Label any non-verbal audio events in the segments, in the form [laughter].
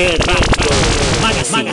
Errando. Magazine.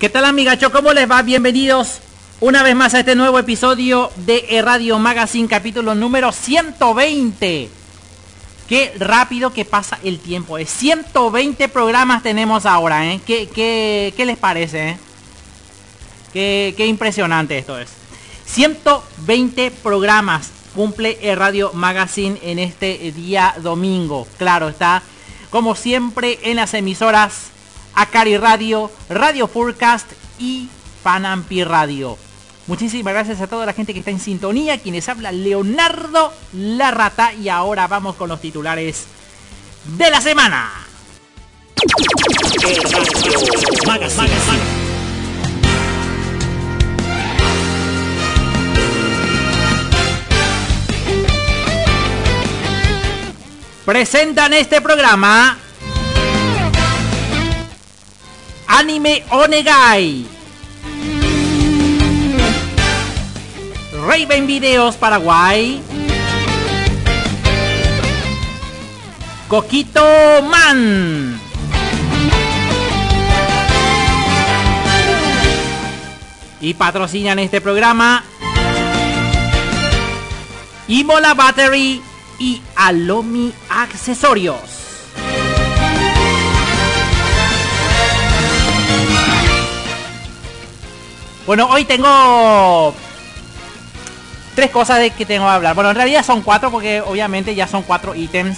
¿Qué tal amigacho? ¿Cómo les va? Bienvenidos una vez más a este nuevo episodio de Radio Magazine, capítulo número 120. Qué rápido que pasa el tiempo. Eh. 120 programas tenemos ahora, ¿eh? ¿Qué, qué, qué les parece? Eh? Qué, qué impresionante esto es. 120 programas cumple el Radio Magazine en este día domingo. Claro, está como siempre en las emisoras Acari Radio, Radio Forecast y Panampi Radio. Muchísimas gracias a toda la gente que está en sintonía, quienes habla Leonardo Larrata y ahora vamos con los titulares de la semana. Presentan este programa Anime Onegai. Raven Videos Paraguay. Coquito Man. Y patrocinan este programa Imola Battery y Alomi Accesorios. Bueno, hoy tengo tres cosas de que tengo que hablar. Bueno, en realidad son cuatro porque obviamente ya son cuatro ítems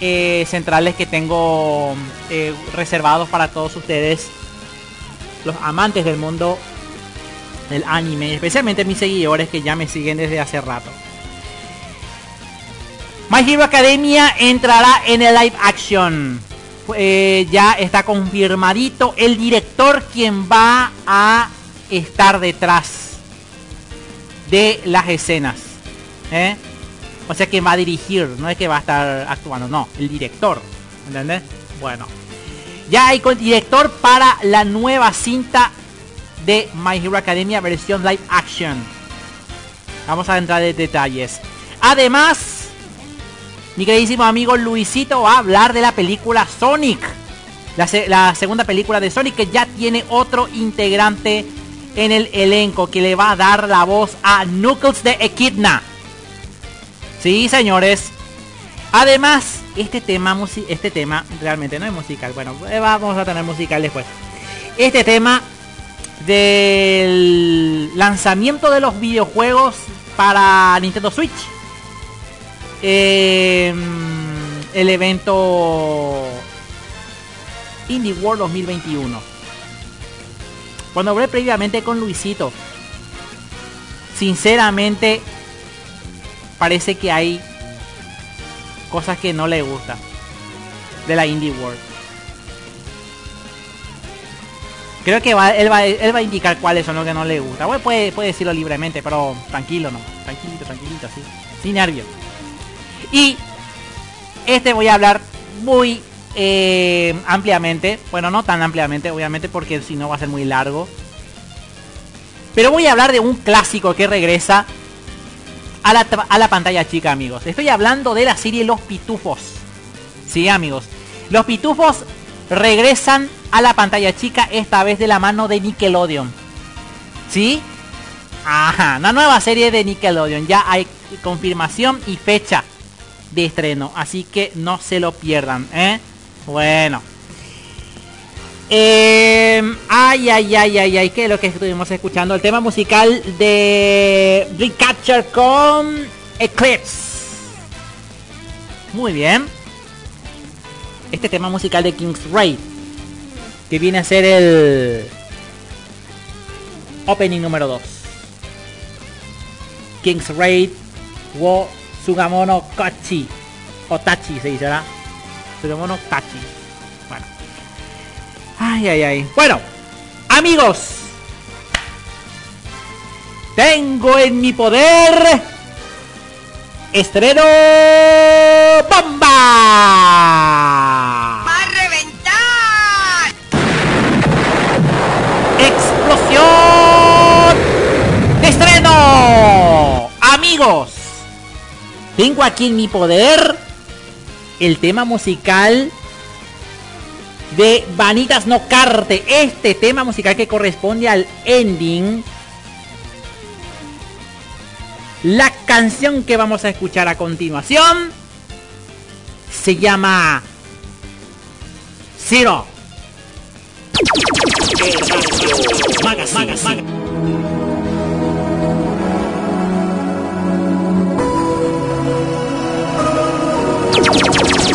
eh, centrales que tengo eh, reservados para todos ustedes, los amantes del mundo del anime, especialmente mis seguidores que ya me siguen desde hace rato. My Hero Academia entrará en el live action. Eh, ya está confirmadito el director quien va a estar detrás de las escenas. ¿eh? O sea que va a dirigir, no es que va a estar actuando, no, el director. ¿Entendés? Bueno. Ya hay con director para la nueva cinta de My Hero Academia versión live action. Vamos a entrar en detalles. Además, mi queridísimo amigo Luisito va a hablar de la película Sonic. La, la, segunda película de Sonic que ya tiene otro integrante en el elenco que le va a dar la voz a Knuckles de Echidna. Sí, señores. Además, este tema, este tema realmente no es musical. Bueno, eh, vamos a tener musical después. Este tema del lanzamiento de los videojuegos para Nintendo Switch. Eh, el evento Indie World 2021. Cuando hablé previamente con Luisito, sinceramente parece que hay cosas que no le gusta de la Indie World. Creo que va, él, va, él va a indicar cuáles son los que no le gusta. Bueno, puede, puede decirlo libremente, pero tranquilo, ¿no? Tranquilito, tranquilito, así. Sin nervios. Y este voy a hablar muy eh, ampliamente. Bueno, no tan ampliamente, obviamente, porque si no va a ser muy largo. Pero voy a hablar de un clásico que regresa a la, a la pantalla chica, amigos. Estoy hablando de la serie Los Pitufos. Sí, amigos. Los Pitufos regresan a la pantalla chica, esta vez de la mano de Nickelodeon. ¿Sí? Ajá, una nueva serie de Nickelodeon. Ya hay confirmación y fecha de estreno. Así que no se lo pierdan, ¿eh? Bueno. Eh, ay, ay, ay, ay, ay, que es lo que estuvimos escuchando. El tema musical de Recapture con Eclipse. Muy bien. Este tema musical de King's Raid. Que viene a ser el opening número 2. King's Raid wo Sugamono Kachi. O Tachi se dice, ¿verdad? Sugamono Tachi. Bueno. Ay, ay, ay. Bueno, amigos. Tengo en mi poder. Estreno bomba. ¡Va a reventar! Explosión de estreno. Amigos. Tengo aquí en mi poder el tema musical de Vanitas No Carte. Este tema musical que corresponde al ending. La canción que vamos a escuchar a continuación se llama Zero.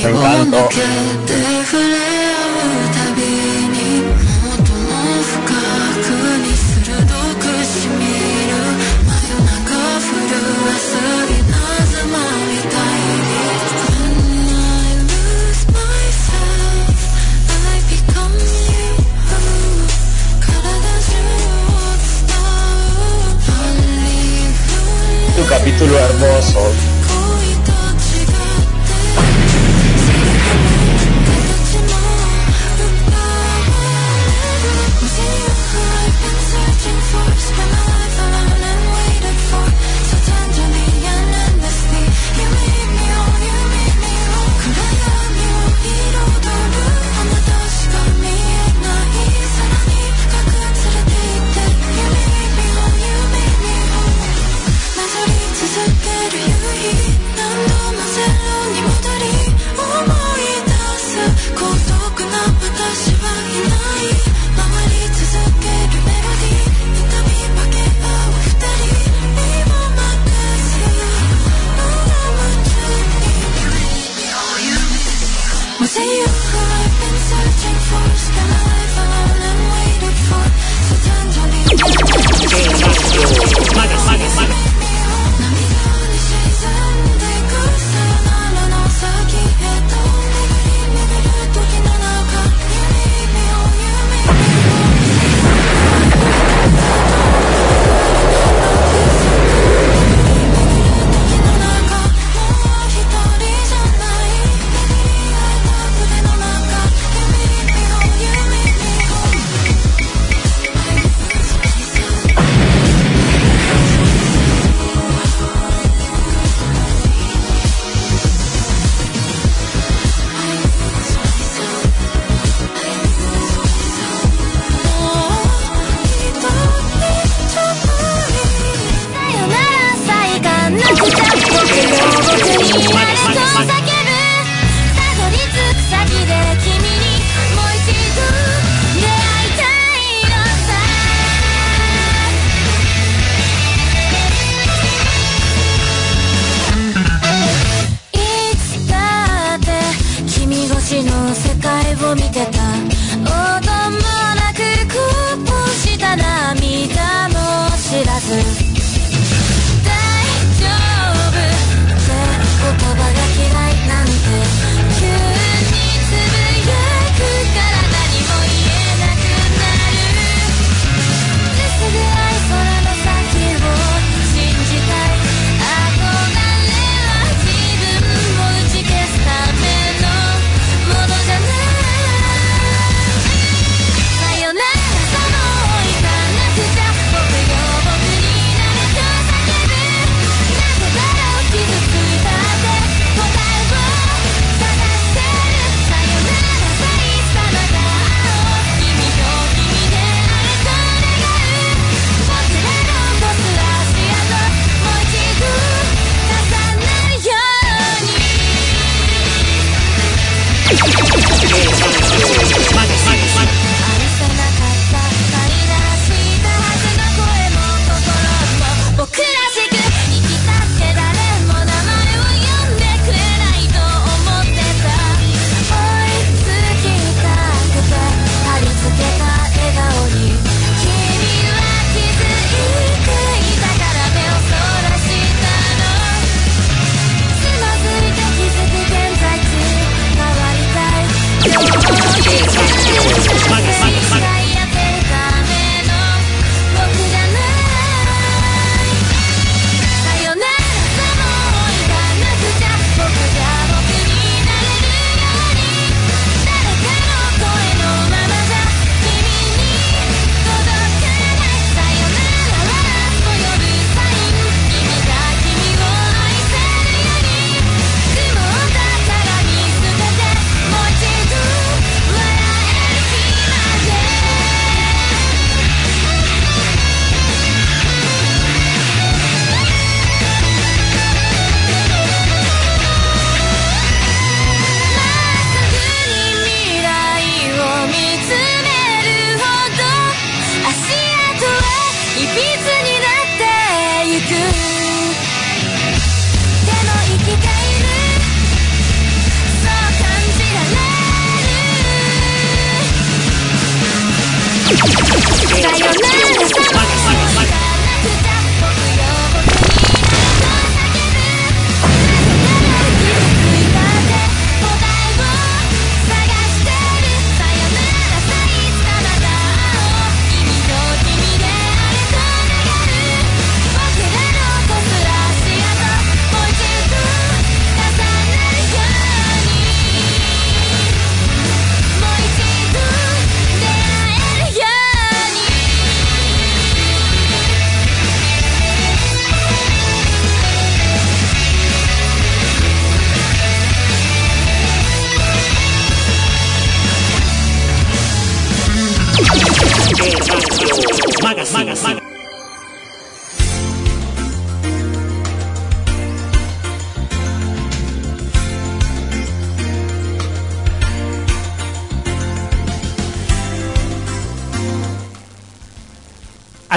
Me encanta. Capítulo hermoso.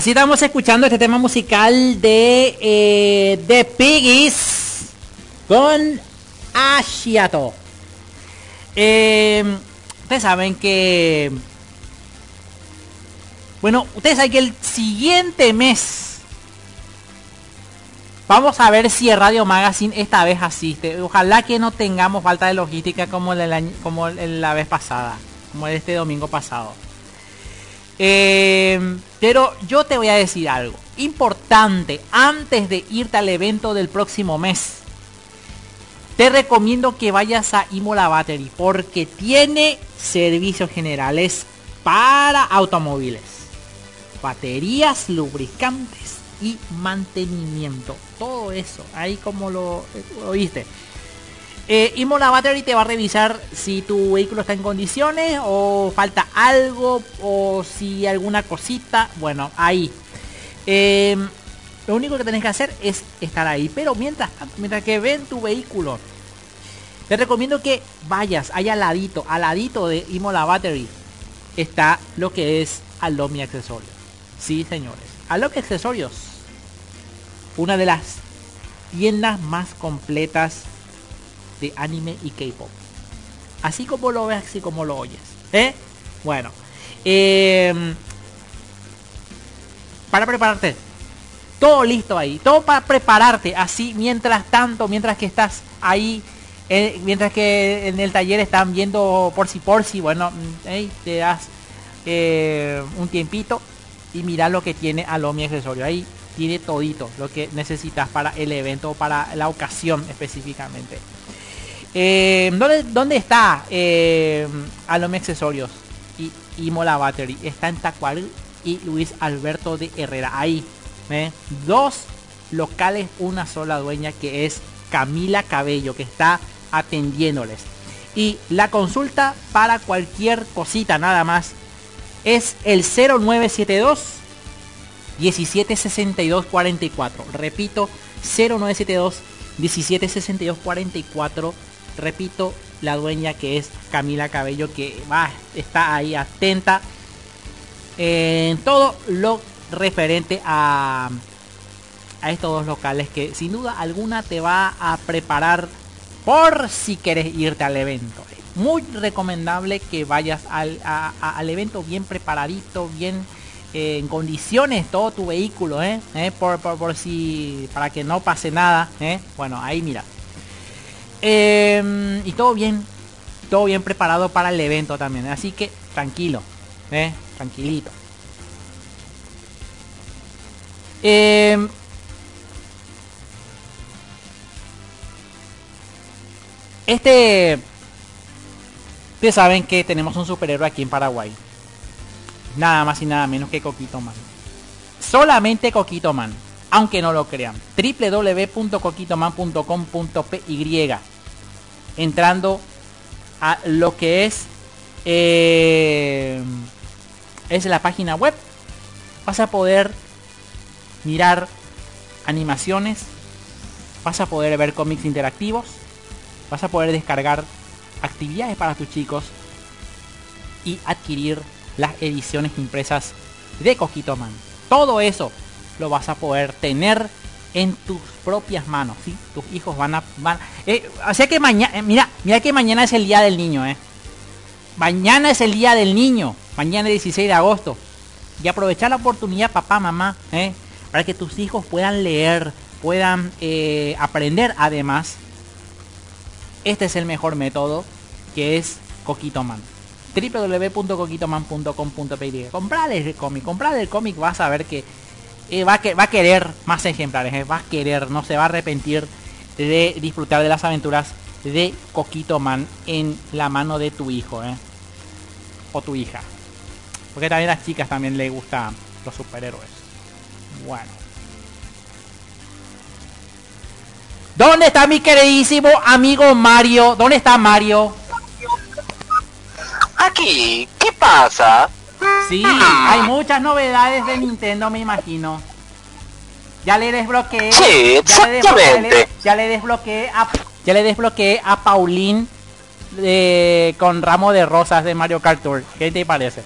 Así estamos escuchando este tema musical de eh, The Piggies con Ashiato. Eh, ustedes saben que... Bueno, ustedes saben que el siguiente mes vamos a ver si Radio Magazine esta vez asiste. Ojalá que no tengamos falta de logística como, año- como la vez pasada, como este domingo pasado. Eh, pero yo te voy a decir algo importante antes de irte al evento del próximo mes. Te recomiendo que vayas a Imola Battery porque tiene servicios generales para automóviles, baterías, lubricantes y mantenimiento. Todo eso, ahí como lo eh, oíste. Eh, Imola Battery te va a revisar si tu vehículo está en condiciones o falta algo o si alguna cosita. Bueno, ahí. Eh, lo único que tenés que hacer es estar ahí. Pero mientras mientras que ven tu vehículo, te recomiendo que vayas allá al ladito, al ladito de Imola Battery. Está lo que es Alomi Accesorios. Sí, señores. Alomi Accesorios. Una de las tiendas más completas de anime y K-pop. Así como lo ves, así como lo oyes. ¿Eh? Bueno. eh, para prepararte. Todo listo ahí. Todo para prepararte. Así mientras tanto, mientras que estás ahí. eh, mientras que en el taller están viendo por si por si. Bueno, ey, te das eh, un tiempito. Y mira lo que tiene Alomi Accesorio. Ahí tiene todito lo que necesitas para el evento, para la ocasión específicamente. Eh, ¿dónde, dónde está eh, Alomi Accesorios y, y Mola Battery? Está en Tacuarí y Luis Alberto de Herrera. Ahí, ¿eh? dos locales, una sola dueña que es Camila Cabello, que está atendiéndoles. Y la consulta para cualquier cosita nada más es el 0972 1762 44. Repito, 0972 1762 44. Repito, la dueña que es Camila Cabello que va, está ahí atenta en todo lo referente a a estos dos locales que sin duda alguna te va a preparar por si quieres irte al evento. Muy recomendable que vayas al, a- al evento bien preparadito, bien eh, en condiciones todo tu vehículo, ¿eh? ¿Eh? Por, por- por si para que no pase nada, ¿eh? Bueno, ahí mira. Eh, y todo bien, todo bien preparado para el evento también. Así que tranquilo, ¿eh? tranquilito. Eh, este... Ustedes saben que tenemos un superhéroe aquí en Paraguay. Nada más y nada menos que Coquito Man. Solamente Coquito Man. Aunque no lo crean. www.coquitoman.com.py Entrando a lo que es... eh, es la página web. Vas a poder mirar animaciones. Vas a poder ver cómics interactivos. Vas a poder descargar actividades para tus chicos. Y adquirir las ediciones impresas de Coquito Man. Todo eso lo vas a poder tener en tus propias manos. ¿sí? Tus hijos van a... Van, eh, que mañana... mira, mira que mañana es el día del niño, ¿eh? Mañana es el día del niño. Mañana 16 de agosto. Y aprovechar la oportunidad, papá, mamá, ¿eh? para que tus hijos puedan leer, puedan eh, aprender además. Este es el mejor método, que es Coquito Man www.coquitoman.com.py Comprale el cómic, comprale el cómic, vas a ver que eh, va, a querer más ejemplares, eh, va a querer, no se va a arrepentir de disfrutar de las aventuras de Coquito Man en la mano de tu hijo, eh, o tu hija. Porque también a las chicas también le gustan los superhéroes. Bueno. ¿Dónde está mi queridísimo amigo Mario? ¿Dónde está Mario? Aquí, ¿qué pasa? Sí, hay muchas novedades de Nintendo, me imagino. Ya le desbloqueé. Sí, ya le desbloqueé, exactamente. ya le desbloqueé a, ya le desbloqueé a Paulín eh, con ramo de rosas de Mario Kart Tour. ¿Qué te parece?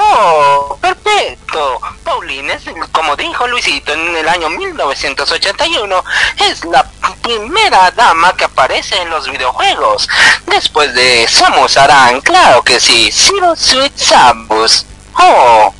Oh, perfecto. Pauline como dijo Luisito en el año 1981, es la primera dama que aparece en los videojuegos. Después de Samus Aran, claro que sí, Zero Sweet Samus. Oh.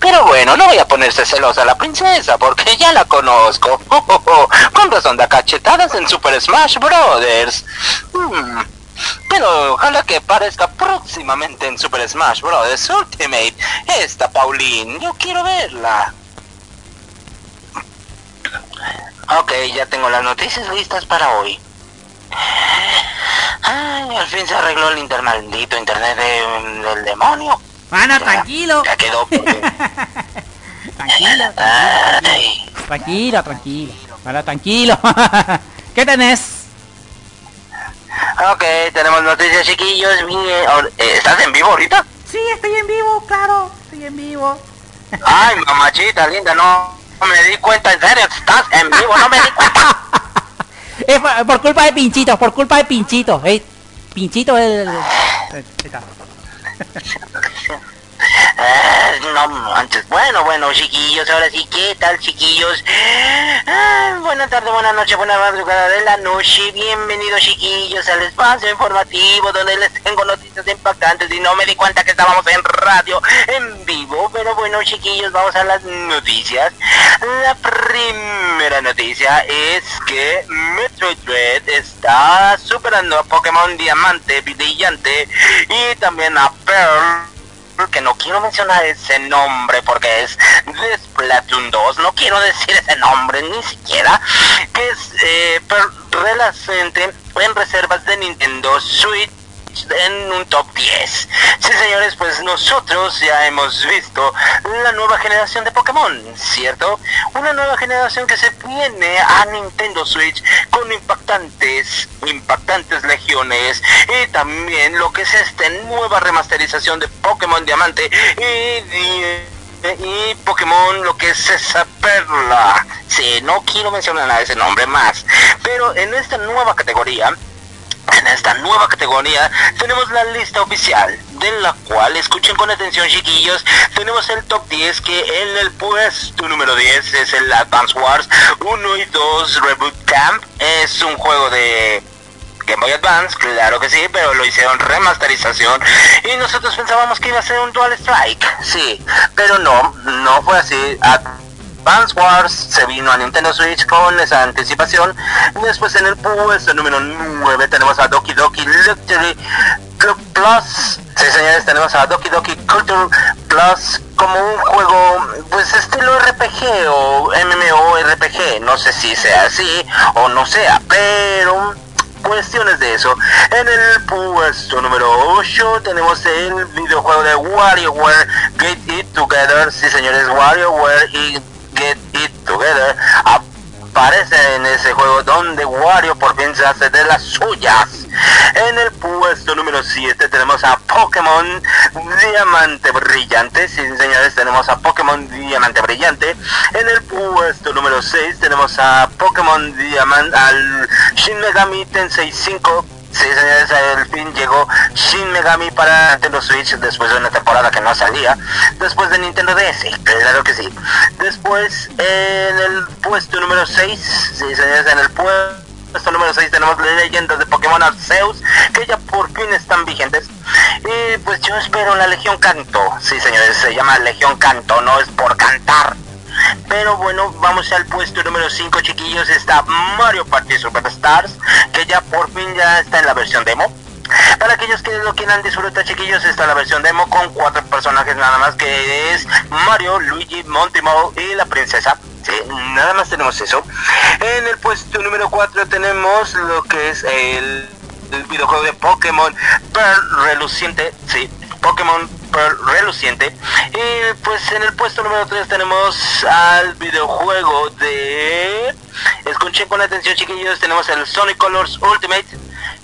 Pero bueno, no voy a ponerse celosa la princesa porque ya la conozco. Oh, [laughs] oh. Con cachetadas en Super Smash Brothers. Hmm. Pero ojalá que aparezca próximamente en Super Smash Bros. Ultimate. Esta Pauline, yo quiero verla. Ok, ya tengo las noticias listas para hoy. Ay, al fin se arregló el inter maldito internet de- del demonio. Ana, Ya- tranquilo. Ya quedó. porque- [laughs] Tranquilo, Ay, tranquilo, tranquilo. Ahora, tranquilo. [laughs] ¿Qué tenés? Ok, tenemos noticias chiquillos. Eh, ¿Estás en vivo ahorita? Sí, estoy en vivo, claro. Estoy en vivo. Ay, mamachita linda, no, no me di cuenta, en serio, estás en vivo, no me di cuenta. Es por, por culpa de Pinchito, por culpa de Pinchito. Eh, Pinchito es el... eh, ahí Eh, no manches. Bueno, bueno, chiquillos, ahora sí, ¿qué tal, chiquillos? Ah, buenas tardes, buenas noches, buena madrugada de la noche. Bienvenidos, chiquillos, al espacio informativo donde les tengo noticias impactantes y no me di cuenta que estábamos en radio en vivo. Pero bueno, chiquillos, vamos a las noticias. La primera noticia es que Metroid Dread está superando a Pokémon Diamante Brillante y también a Pearl que no quiero mencionar ese nombre porque es de Splatoon 2, no quiero decir ese nombre ni siquiera, que es eh, relacente en reservas de Nintendo Switch en un top 10. Sí, señores, pues nosotros ya hemos visto la nueva generación de Pokémon, ¿cierto? Una nueva generación que se viene a Nintendo Switch con impactantes, impactantes legiones y también lo que es esta nueva remasterización de Pokémon Diamante y, y Pokémon lo que es esa perla. Sí, no quiero mencionar nada de ese nombre más. Pero en esta nueva categoría, en esta nueva categoría tenemos la lista oficial, de la cual, escuchen con atención chiquillos, tenemos el top 10 que en el puesto número 10 es el Advance Wars 1 y 2 Reboot Camp. Es un juego de Game Boy Advance, claro que sí, pero lo hicieron remasterización y nosotros pensábamos que iba a ser un Dual Strike, sí, pero no, no fue así. Advance Wars se vino a Nintendo Switch con esa anticipación. Después en el puesto número 9 tenemos a Doki Doki Luxury Club Plus. Sí, señores, tenemos a Doki Doki Culture Plus como un juego, pues estilo RPG o MMORPG. No sé si sea así o no sea, pero cuestiones de eso. En el puesto número 8 tenemos el videojuego de WarioWare Get It Together. Sí, señores, WarioWare y Get It Together aparece en ese juego donde Wario por fin se hace de las suyas. En el puesto número 7 tenemos a Pokémon Diamante Brillante. Sí, señores, tenemos a Pokémon Diamante Brillante. En el puesto número 6 tenemos a Pokémon Diamante al Shin Megami Tensei 5. Sí, señores, al fin llegó Shin Megami para Nintendo Switch después de una temporada que no salía. Después de Nintendo DS, claro que sí. Después, en el puesto número 6, sí, señores, en el puesto número 6 tenemos leyendas de Pokémon Arceus, que ya por fin están vigentes. Y pues yo espero la Legión Canto. Sí, señores, se llama Legión Canto, no es por cantar. Pero bueno, vamos al puesto número 5, chiquillos. Está Mario Party Superstars, que ya por fin ya está en la versión demo. Para aquellos que lo quieran disfrutar, chiquillos, está la versión demo con cuatro personajes nada más, que es Mario, Luigi, Montimo y la princesa. Nada más tenemos eso. En el puesto número 4 tenemos lo que es el, videojuego de Pokémon Pearl Reluciente. Sí, Pokémon Reluciente. Y pues en el puesto número 3 tenemos al videojuego de... Escuchen con atención chiquillos, tenemos el Sonic Colors Ultimate.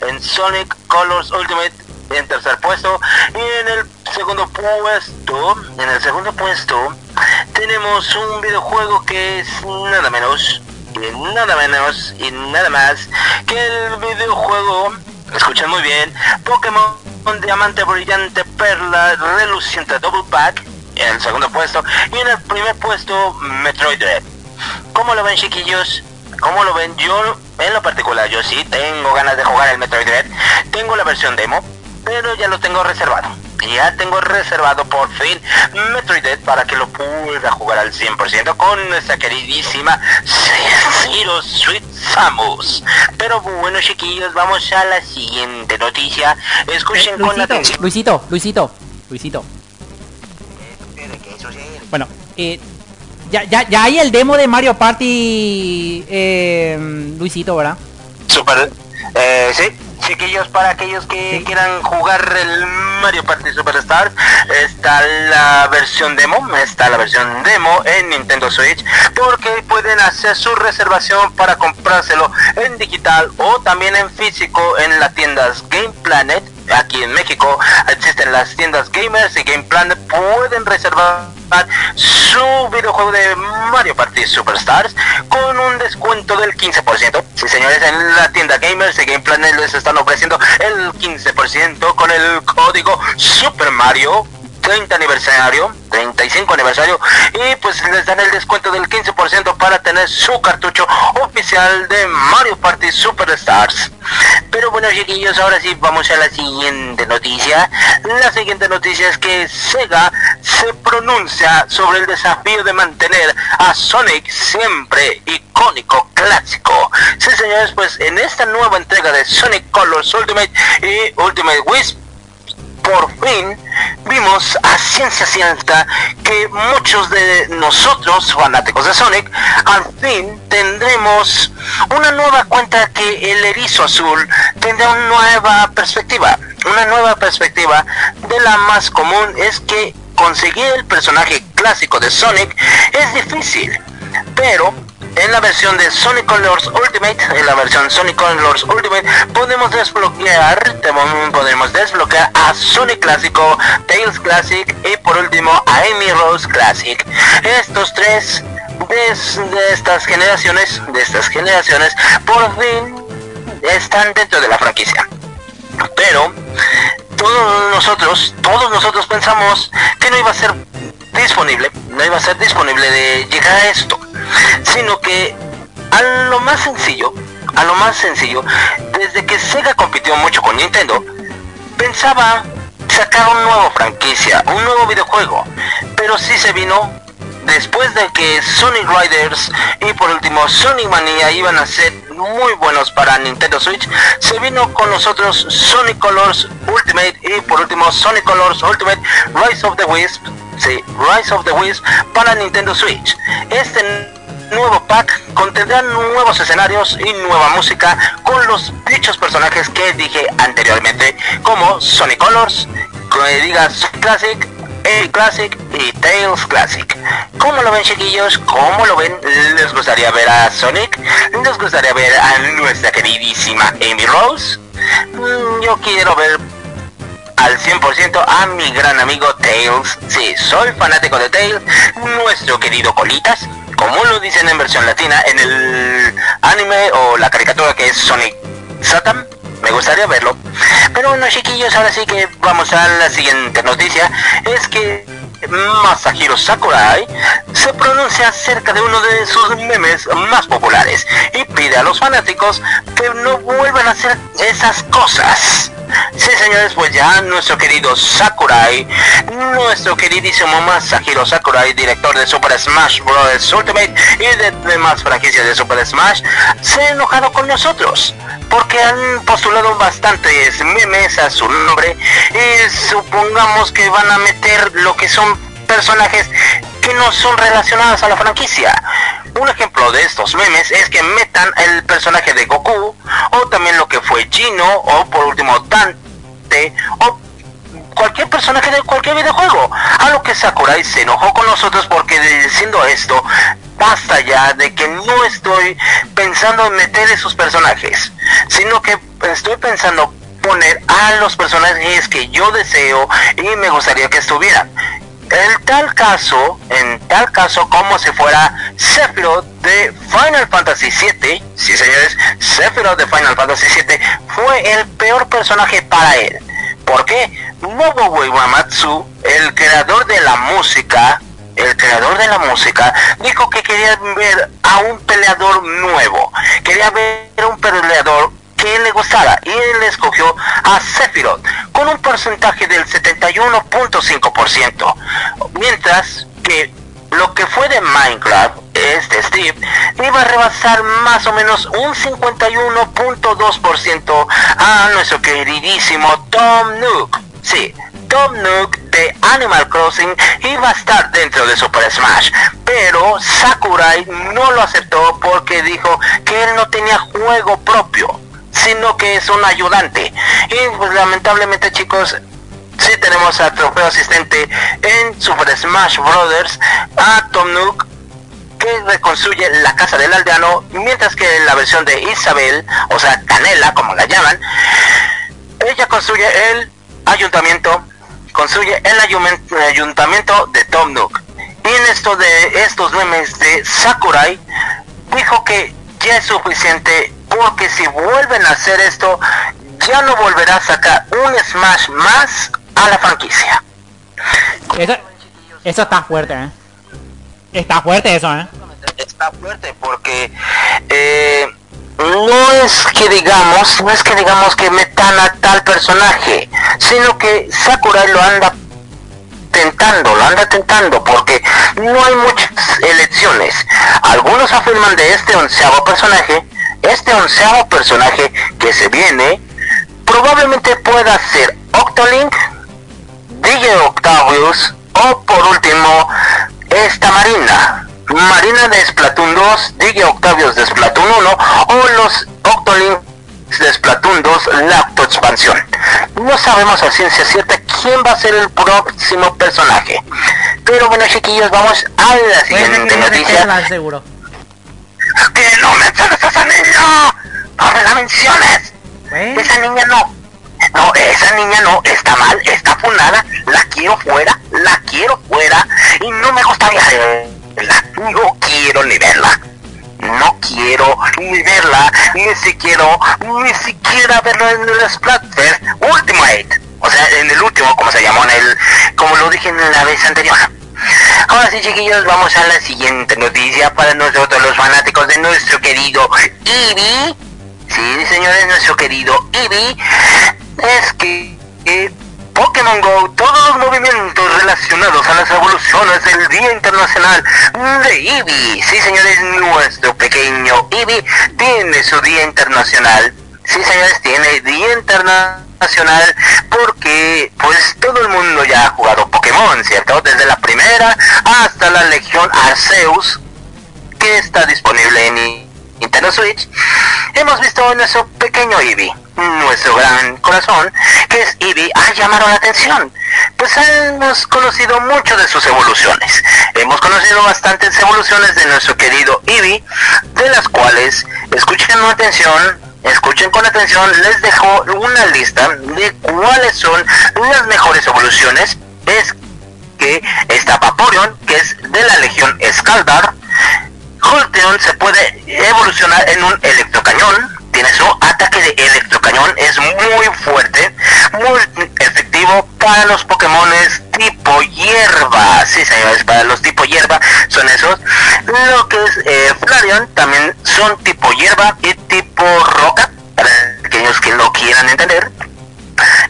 En Sonic Colors Ultimate en tercer puesto. Y en el segundo puesto, en el segundo puesto, tenemos un videojuego que es nada menos, nada menos y nada más que el videojuego, escuchen muy bien, Pokémon Diamante Brillante Perla Reluciente Double Pack en el segundo puesto y en el primer puesto Metroid Dread. ¿Cómo lo ven chiquillos? ¿Cómo lo ven? Yo en lo particular, yo sí tengo ganas de jugar el Metroid Dread. Tengo la versión demo, pero ya lo tengo reservado. Ya tengo reservado por fin Metroid para que lo pueda jugar al 100% con nuestra queridísima Zero Sweet Samus. Pero bueno, chiquillos, vamos a la siguiente noticia. Escuchen Eh, con Luisito, atención. Luisito, Luisito, Luisito. Bueno, eh, ya, ya, ya hay el demo de Mario Party, eh, Luisito, ¿verdad? Super, eh, sí, chiquillos, para aquellos que Sí. quieran jugar el Mario Party Superstar, está la versión demo, está la versión demo en Nintendo Switch, porque pueden hacer su reservación para comprárselo en digital o también en físico en las tiendas Game Planet. Aquí en México existen las tiendas Gamers y Game Planet, pueden reservar su videojuego de Mario Party Superstars con un descuento del 15%. Sí, señores, en la tienda Gamers y Game Planet les están ofreciendo el 15% con el código Super Mario 30 aniversario, 35 aniversario y pues les dan el descuento del 15% para tener su cartucho oficial de Mario Party Superstars. Pero bueno chiquillos, ahora sí vamos a la siguiente noticia. La siguiente noticia es que Sega se pronuncia sobre el desafío de mantener a Sonic siempre icónico clásico. Sí señores, pues en esta nueva entrega de Sonic Colors Ultimate y Ultimate Wisp por fin vimos a ciencia cierta que muchos de nosotros, fanáticos de Sonic, al fin tendremos una nueva cuenta que el erizo azul tendrá una nueva perspectiva. Una nueva perspectiva de la más común es que conseguir el personaje clásico de Sonic es difícil, pero en la versión de Sonic Colors Ultimate, en la versión Sonic Colors Ultimate, podemos desbloquear, podemos desbloquear a Sonic Clásico, Tails Classic y por último a Amy Rose Classic. Estos tres de, de estas generaciones, de estas generaciones, por fin están dentro de la franquicia. Pero todos nosotros, todos nosotros pensamos que no iba a ser disponible, no iba a ser disponible de llegar a esto, sino que a lo más sencillo, a lo más sencillo, desde que Sega compitió mucho con Nintendo, pensaba sacar un nuevo franquicia, un nuevo videojuego, pero sí se vino después de que Sonic Riders y por último Sonic Mania iban a ser muy buenos para Nintendo Switch, se vino con nosotros Sonic Colors Ultimate y por último Sonic Colors Ultimate Rise of the Wisp, sí, Rise of the Wisp para Nintendo Switch. Este nuevo pack contendrá nuevos escenarios y nueva música con los dichos personajes que dije anteriormente, como Sonic Colors, que Classic, A Classic y Tails Classic. ¿Cómo lo ven chiquillos? ¿Cómo lo ven? ¿Les gustaría ver a Sonic? ¿Les gustaría ver a nuestra queridísima Amy Rose? Mm, Yo quiero ver al 100% a mi gran amigo Tails. Sí, soy fanático de Tails, nuestro querido Colitas, como lo dicen en versión latina en el anime o la caricatura que es Sonic Satan. Me gustaría verlo. Pero bueno, chiquillos, ahora sí que vamos a la siguiente noticia. Es que Masahiro Sakurai se pronuncia acerca de uno de sus memes más populares y pide a los fanáticos que no vuelvan a hacer esas cosas. Sí, señores. pues ya nuestro querido Sakurai, nuestro queridísimo Masahiro Sakurai, director de Super Smash Bros. Ultimate y de demás franquicias de Super Smash, se ha enojado con nosotros porque han postulado bastantes memes a su nombre y supongamos que van a meter lo que son personajes que no son relacionados a la franquicia. Un ejemplo de estos memes es que metan el personaje de Goku, o también lo que fue Gino, o por último Dante, o cualquier personaje de cualquier videojuego. A lo que Sakurai se enojó con nosotros porque diciendo esto, basta ya de que no estoy pensando en meter esos personajes, sino que estoy pensando poner a los personajes que yo deseo y me gustaría que estuvieran. En tal caso, en tal caso como si fuera Sephiroth de Final Fantasy VII, sí señores, Sephiroth de Final Fantasy VII fue el peor personaje para él. ¿Por qué? Nobuo Uematsu, el creador de la música, el creador de la música, dijo que quería ver a un peleador nuevo, quería ver a un peleador que le gustara y él escogió a Sephiroth con un porcentaje del 71.5%, mientras que lo que fue de Minecraft, este Steve, iba a rebasar más o menos un 51.2% a nuestro queridísimo Tom Nook. Sí, Tom Nook de Animal Crossing iba a estar dentro de Super Smash, pero Sakurai no lo aceptó porque dijo que él no tenía juego propio, sino que es un ayudante. Y pues lamentablemente chicos, sí tenemos a trofeo asistente en Super Smash Brothers a Tom Nook que reconstruye la casa del aldeano, mientras que la versión de Isabel, o sea, Canela, como la llaman, ella construye el ayuntamiento, construye el ayuntamiento de Tom Nook. Y en esto de estos memes de Sakurai, dijo que ya es suficiente porque si vuelven a hacer esto, ya no volverá a sacar un Smash más a la franquicia. Eso, eso está fuerte, ¿eh? Está fuerte eso, ¿eh? está fuerte porque eh, no es que digamos, no es que digamos que metan a tal personaje, sino que Sakurai lo anda tentando, lo anda tentando porque no hay muchas elecciones. Algunos afirman de este onceavo personaje, este onceavo personaje que se viene, probablemente pueda ser Octolink, DJ Octavius o por último esta Marina. Marina de Splatoon 2, DJ Octavius de Splatoon 1 o los Octolinks de Splatoon 2 la autoexpansión. No sabemos a ciencia cierta quién va a ser el próximo personaje. Pero bueno chiquillos, vamos a la siguiente noticia. seguro. ¡Que no menciones a esa niña! ¡No me la menciones! ¿Eh? Esa niña no. No, esa niña no, está mal, está funada, la quiero fuera, la quiero fuera y no me gustaría verla, no quiero ni verla. No quiero ni verla, ni siquiera, ni siquiera verla en el Splatfest Ultimate. O sea, en el último, como se llamó en el, como lo dije en la vez anterior. Ahora sí, chiquillos, vamos a la siguiente noticia para nosotros los fanáticos de nuestro querido Eevee. Sí, señores, nuestro querido Eevee es que eh, Pokémon Go, todos los movimientos relacionados a las evoluciones del Día Internacional de Eevee. Sí, señores, nuestro pequeño Eevee tiene su Día Internacional. Sí, señores, tiene Día Internacional porque pues todo el mundo ya ha jugado Pokémon, ¿cierto? Desde la primera hasta la Legión Arceus que está disponible en Nintendo Switch, hemos visto a nuestro pequeño Eevee, nuestro gran corazón, que es Eevee, ha llamado la atención. Pues hemos conocido mucho de sus evoluciones. Hemos conocido bastantes evoluciones de nuestro querido Eevee, de las cuales, escuchen atención, escuchen con atención, les dejo una lista de cuáles son las mejores evoluciones. Es que está Vaporeon, que es de la Legión Scaldar, Holteon se puede evolucionar en un electrocañón. Tiene su ataque de electrocañón. Es muy fuerte, muy efectivo para los Pokémones tipo hierba. Sí, señores, para los tipo hierba son esos. Lo que es eh, Flareon también son tipo hierba y tipo roca. Para aquellos que lo quieran entender.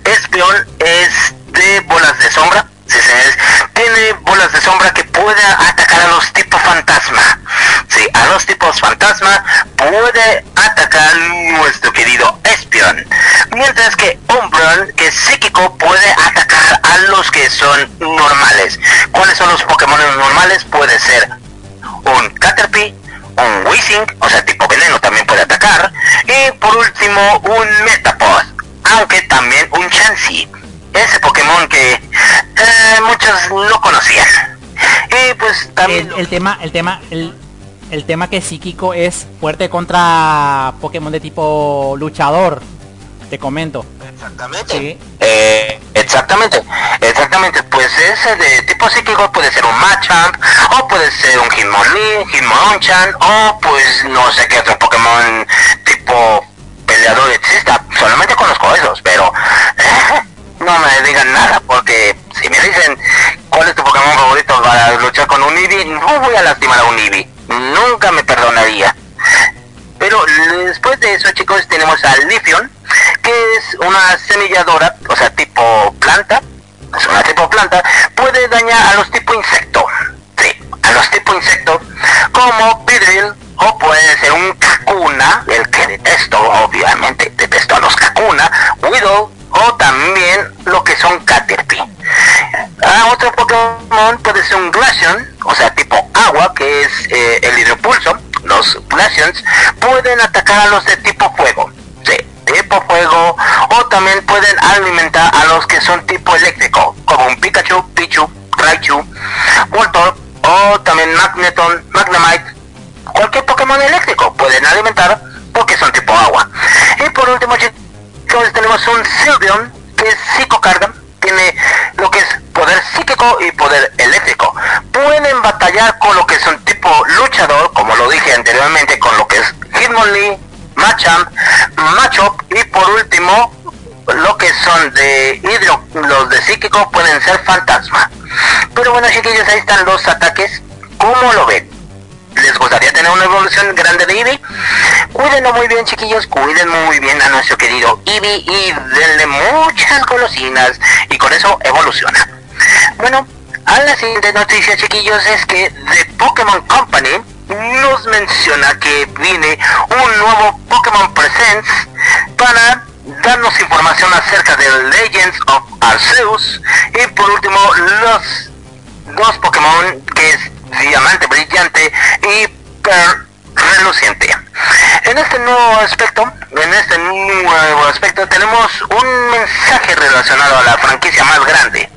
Espion es de bolas de sombra. Sí, señores. Tiene bolas de sombra que puede atacar a los tipos fantasma. Sí, a los tipos fantasma puede atacar nuestro querido Espion. Mientras que Umbreon, que psíquico, puede atacar a los que son normales. ¿Cuáles son los Pokémon normales? Puede ser un Caterpie, un Weezing, o sea, tipo veneno también puede atacar. Y por último, un Metapod, aunque también un Chansey. Ese Pokémon que eh, muchos no conocían. Y pues también... El, el tema, el tema, el, el tema que psíquico es fuerte contra Pokémon de tipo luchador. Te comento. Exactamente. Sí. Eh, exactamente, exactamente. Pues ese de tipo psíquico puede ser un Machamp, o puede ser un Hitmonlee, Hitmonchan, o pues no sé qué otro Pokémon tipo peleador exista. Solamente conozco esos, pero [laughs] no me digan nada porque si me dicen cuál es tu Pokémon favorito para luchar con un Eevee, no voy a lastimar a un Eevee. Nunca me perdonaría. Pero después de eso, chicos, tenemos al Lifion, que es una semilladora, o sea, tipo planta, es una tipo planta, puede dañar a los tipo insecto. Sí, a los tipo insecto, como Pidril, o puede ser un Kakuna, el que detesto, obviamente, detesto a los Kakuna, Widow, o también lo que son Caterpie. Ah, otro Pokémon puede ser un Glaceon, o sea, tipo agua, que es eh, el hidropulso. Los Glaceons pueden atacar a los de tipo fuego. Sí, tipo fuego. O también pueden alimentar a los que son tipo eléctrico, como un Pikachu, Pichu, Raichu, Voltorb, o también Magneton, Magnemite. Cualquier Pokémon eléctrico pueden alimentar porque son tipo agua. Y por último, chicos, tenemos un Sylveon, que es psicocarga, tiene lo que es poder psíquico y poder eléctrico. Pueden con lo que son tipo luchador, como lo dije anteriormente, con lo que es Hitmonlee, Machamp, Machop y por último lo que son de hidro, los de psíquico pueden ser fantasma. Pero bueno chiquillos, ahí están los ataques. ¿Cómo lo ven? ¿Les gustaría tener una evolución grande de Eevee? Cuídenlo muy bien chiquillos, cuiden muy bien a nuestro querido Eevee y denle muchas golosinas y con eso evoluciona. Bueno, a la siguiente noticia chiquillos es que The Pokémon Company nos menciona que viene un nuevo Pokémon Presents para darnos información acerca de Legends of Arceus y por último los dos Pokémon que es Diamante Brillante y Pearl Reluciente. En este nuevo aspecto, en este nuevo aspecto tenemos un mensaje relacionado a la franquicia más grande.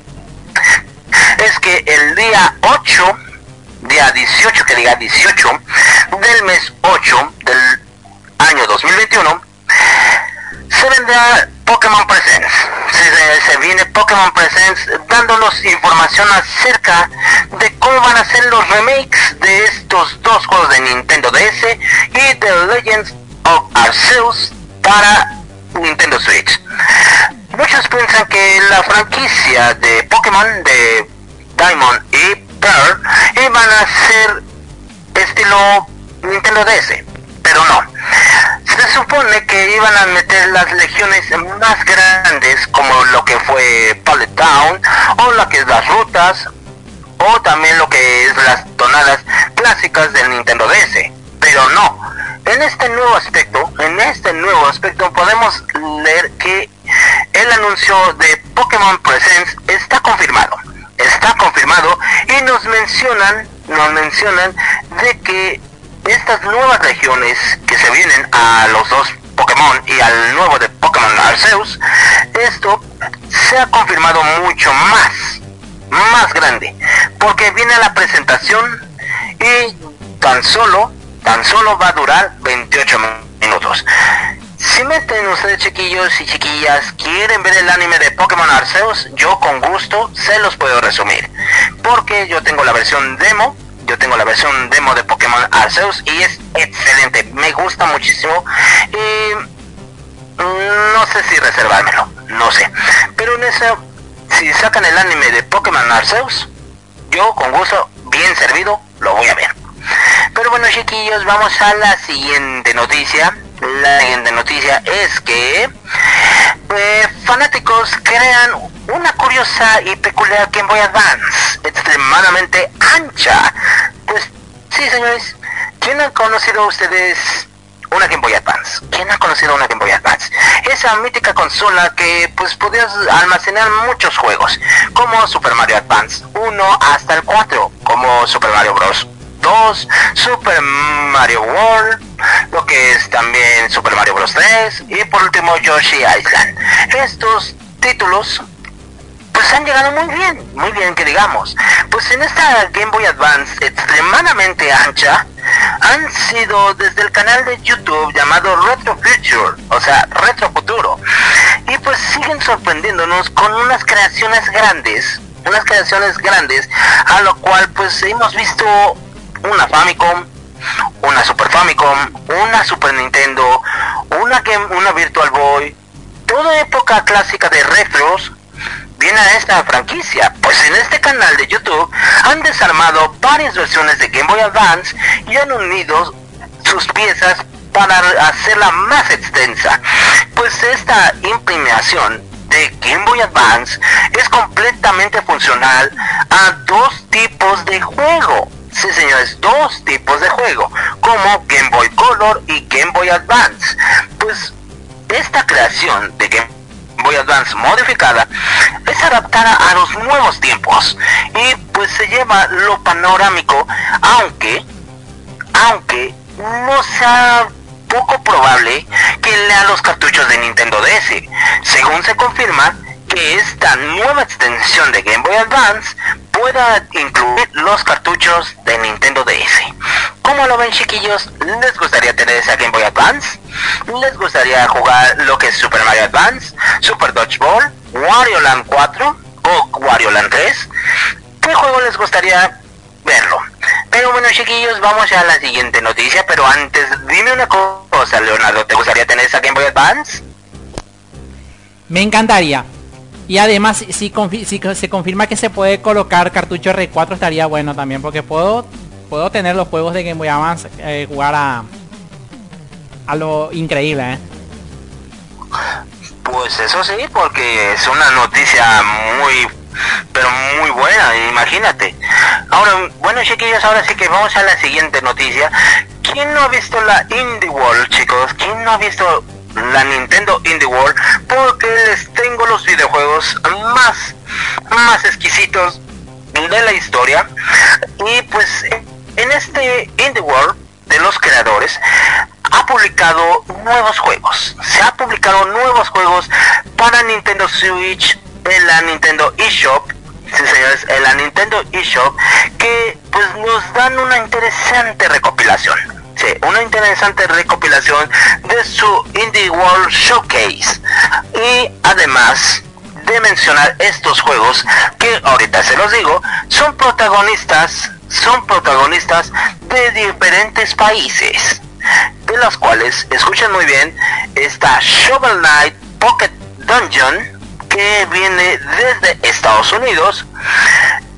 Es que el día 8, día 18, que diga 18, del mes 8 del año 2021, se vendrá Pokémon Presents. Se, viene Pokémon Presents dándonos información acerca de cómo van a ser los remakes de estos dos juegos de Nintendo DS y de Legends of Arceus para Nintendo Switch. Muchos piensan que la franquicia de Pokémon de Diamond y Pearl iban a ser estilo Nintendo DS, pero no. Se supone que iban a meter las legiones más grandes como lo que fue Pallet Town o lo que es las rutas o también lo que es las tonadas clásicas del Nintendo DS, pero no. En este nuevo aspecto, en este nuevo aspecto podemos leer que el anuncio de Pokémon Presents está confirmado. Está confirmado y nos mencionan, nos mencionan de que estas nuevas regiones que se vienen a los dos Pokémon y al nuevo de Pokémon Arceus, esto se ha confirmado mucho más, más grande, porque viene la presentación y tan solo, tan solo va a durar 28 minutos. Si meten ustedes chiquillos y chiquillas, quieren ver el anime de Pokémon Arceus, yo con gusto se los puedo resumir. Porque yo tengo la versión demo, yo tengo la versión demo de Pokémon Arceus y es excelente, me gusta muchísimo y mm, no sé si reservármelo, no sé. Pero en eso, si sacan el anime de Pokémon Arceus, yo con gusto, bien servido, lo voy a ver. Pero bueno chiquillos, vamos a la siguiente noticia. La siguiente noticia es que eh, fanáticos crean una curiosa y peculiar Game Boy Advance, extremadamente ancha. Pues sí, señores, ¿quién han conocido ustedes una Game Boy Advance? ¿Quién ha conocido una Game Boy Advance? Esa mítica consola que pues podías almacenar muchos juegos, como Super Mario Advance 1 hasta el 4, como Super Mario Bros. 2, Super Mario World, lo que es también Super Mario Bros. 3 y por último Yoshi Island. Estos títulos pues han llegado muy bien, muy bien que digamos. Pues en esta Game Boy Advance extremadamente ancha han sido desde el canal de YouTube llamado Retro Future, o sea, Retro Futuro. Y pues siguen sorprendiéndonos con unas creaciones grandes, unas creaciones grandes, a lo cual pues hemos visto una Famicom, una Super Famicom, una Super Nintendo, una Game, una Virtual Boy, toda época clásica de retros viene a esta franquicia, pues en este canal de YouTube han desarmado varias versiones de Game Boy Advance y han unido sus piezas para hacerla más extensa. Pues esta imprimación de Game Boy Advance es completamente funcional a dos tipos de juego. Sí, señores, dos tipos de juego, como Game Boy Color y Game Boy Advance. Pues esta creación de Game Boy Advance modificada es adaptada a los nuevos tiempos y pues se lleva lo panorámico, aunque, aunque no sea poco probable que lea los cartuchos de Nintendo DS. Según se confirma que esta nueva extensión de Game Boy Advance pueda incluir los cartuchos de Nintendo DS. ¿Cómo lo ven chiquillos? ¿Les gustaría tener esa Game Boy Advance? ¿Les gustaría jugar lo que es Super Mario Advance, Super Dodgeball, Wario Land 4 o Wario Land 3? ¿Qué juego les gustaría verlo? Pero bueno chiquillos, vamos ya a la siguiente noticia, pero antes dime una cosa, Leonardo, ¿te gustaría tener esa Game Boy Advance? Me encantaría. Y además, si, si se confirma que se puede colocar cartucho R4, estaría bueno también, porque puedo puedo tener los juegos de Game Boy Advance, eh, jugar a, a lo increíble, ¿eh? Pues eso sí, porque es una noticia muy, pero muy buena, imagínate. Ahora, bueno chiquillos, ahora sí que vamos a la siguiente noticia. ¿Quién no ha visto la Indie World, chicos? ¿Quién no ha visto la Nintendo Indie World? Porque les tengo los videojuegos más, más exquisitos de la historia. Y pues en este Indie World de los creadores ha publicado nuevos juegos. Se ha publicado nuevos juegos para Nintendo Switch en la Nintendo eShop. Sí, señores, en la Nintendo eShop que pues nos dan una interesante recopilación. Una interesante recopilación de su Indie World Showcase. Y además de mencionar estos juegos que ahorita se los digo, son protagonistas son protagonistas de diferentes países, de los cuales, escuchen muy bien, está Shovel Knight Pocket Dungeon, que viene desde Estados Unidos,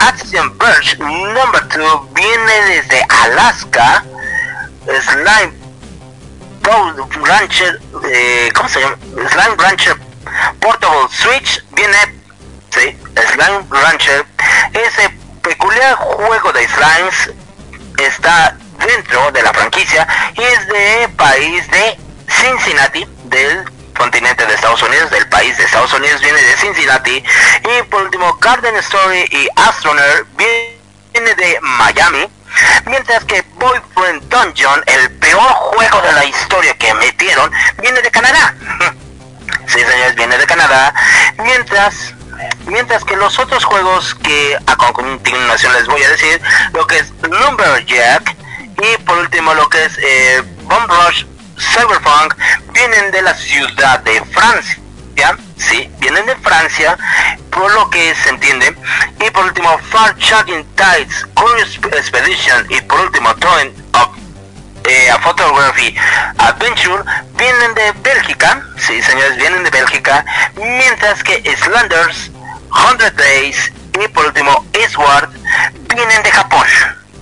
Action Verge Number 2 viene desde Alaska, Slime Rancher, eh, ¿cómo se llama? Slime Rancher Portable Switch viene, sí, Slime Rancher, ese peculiar juego de slimes está dentro de la franquicia y es de país de Cincinnati, del continente de Estados Unidos, del país de Estados Unidos, viene de Cincinnati. Y por último, Garden Story y Astronaut viene de Miami. Mientras que Boyfriend Dungeon, el peor juego de la historia que metieron, viene de Canadá. [laughs] sí, señores, viene de Canadá. Mientras Mientras que los otros juegos que a continuación les voy a decir, lo que es Lumberjack y por último lo que es eh, Bomb Rush Cyberpunk, vienen de la ciudad de Francia. Sí, vienen de Francia, por lo que se entiende. Y por último, Far Charging Tides, Curious Expedition y por último, Throwing of eh, a Photography Adventure vienen de Bélgica, sí señores, vienen de Bélgica, mientras que Slanders, 100 Days y por último Eastward vienen de Japón,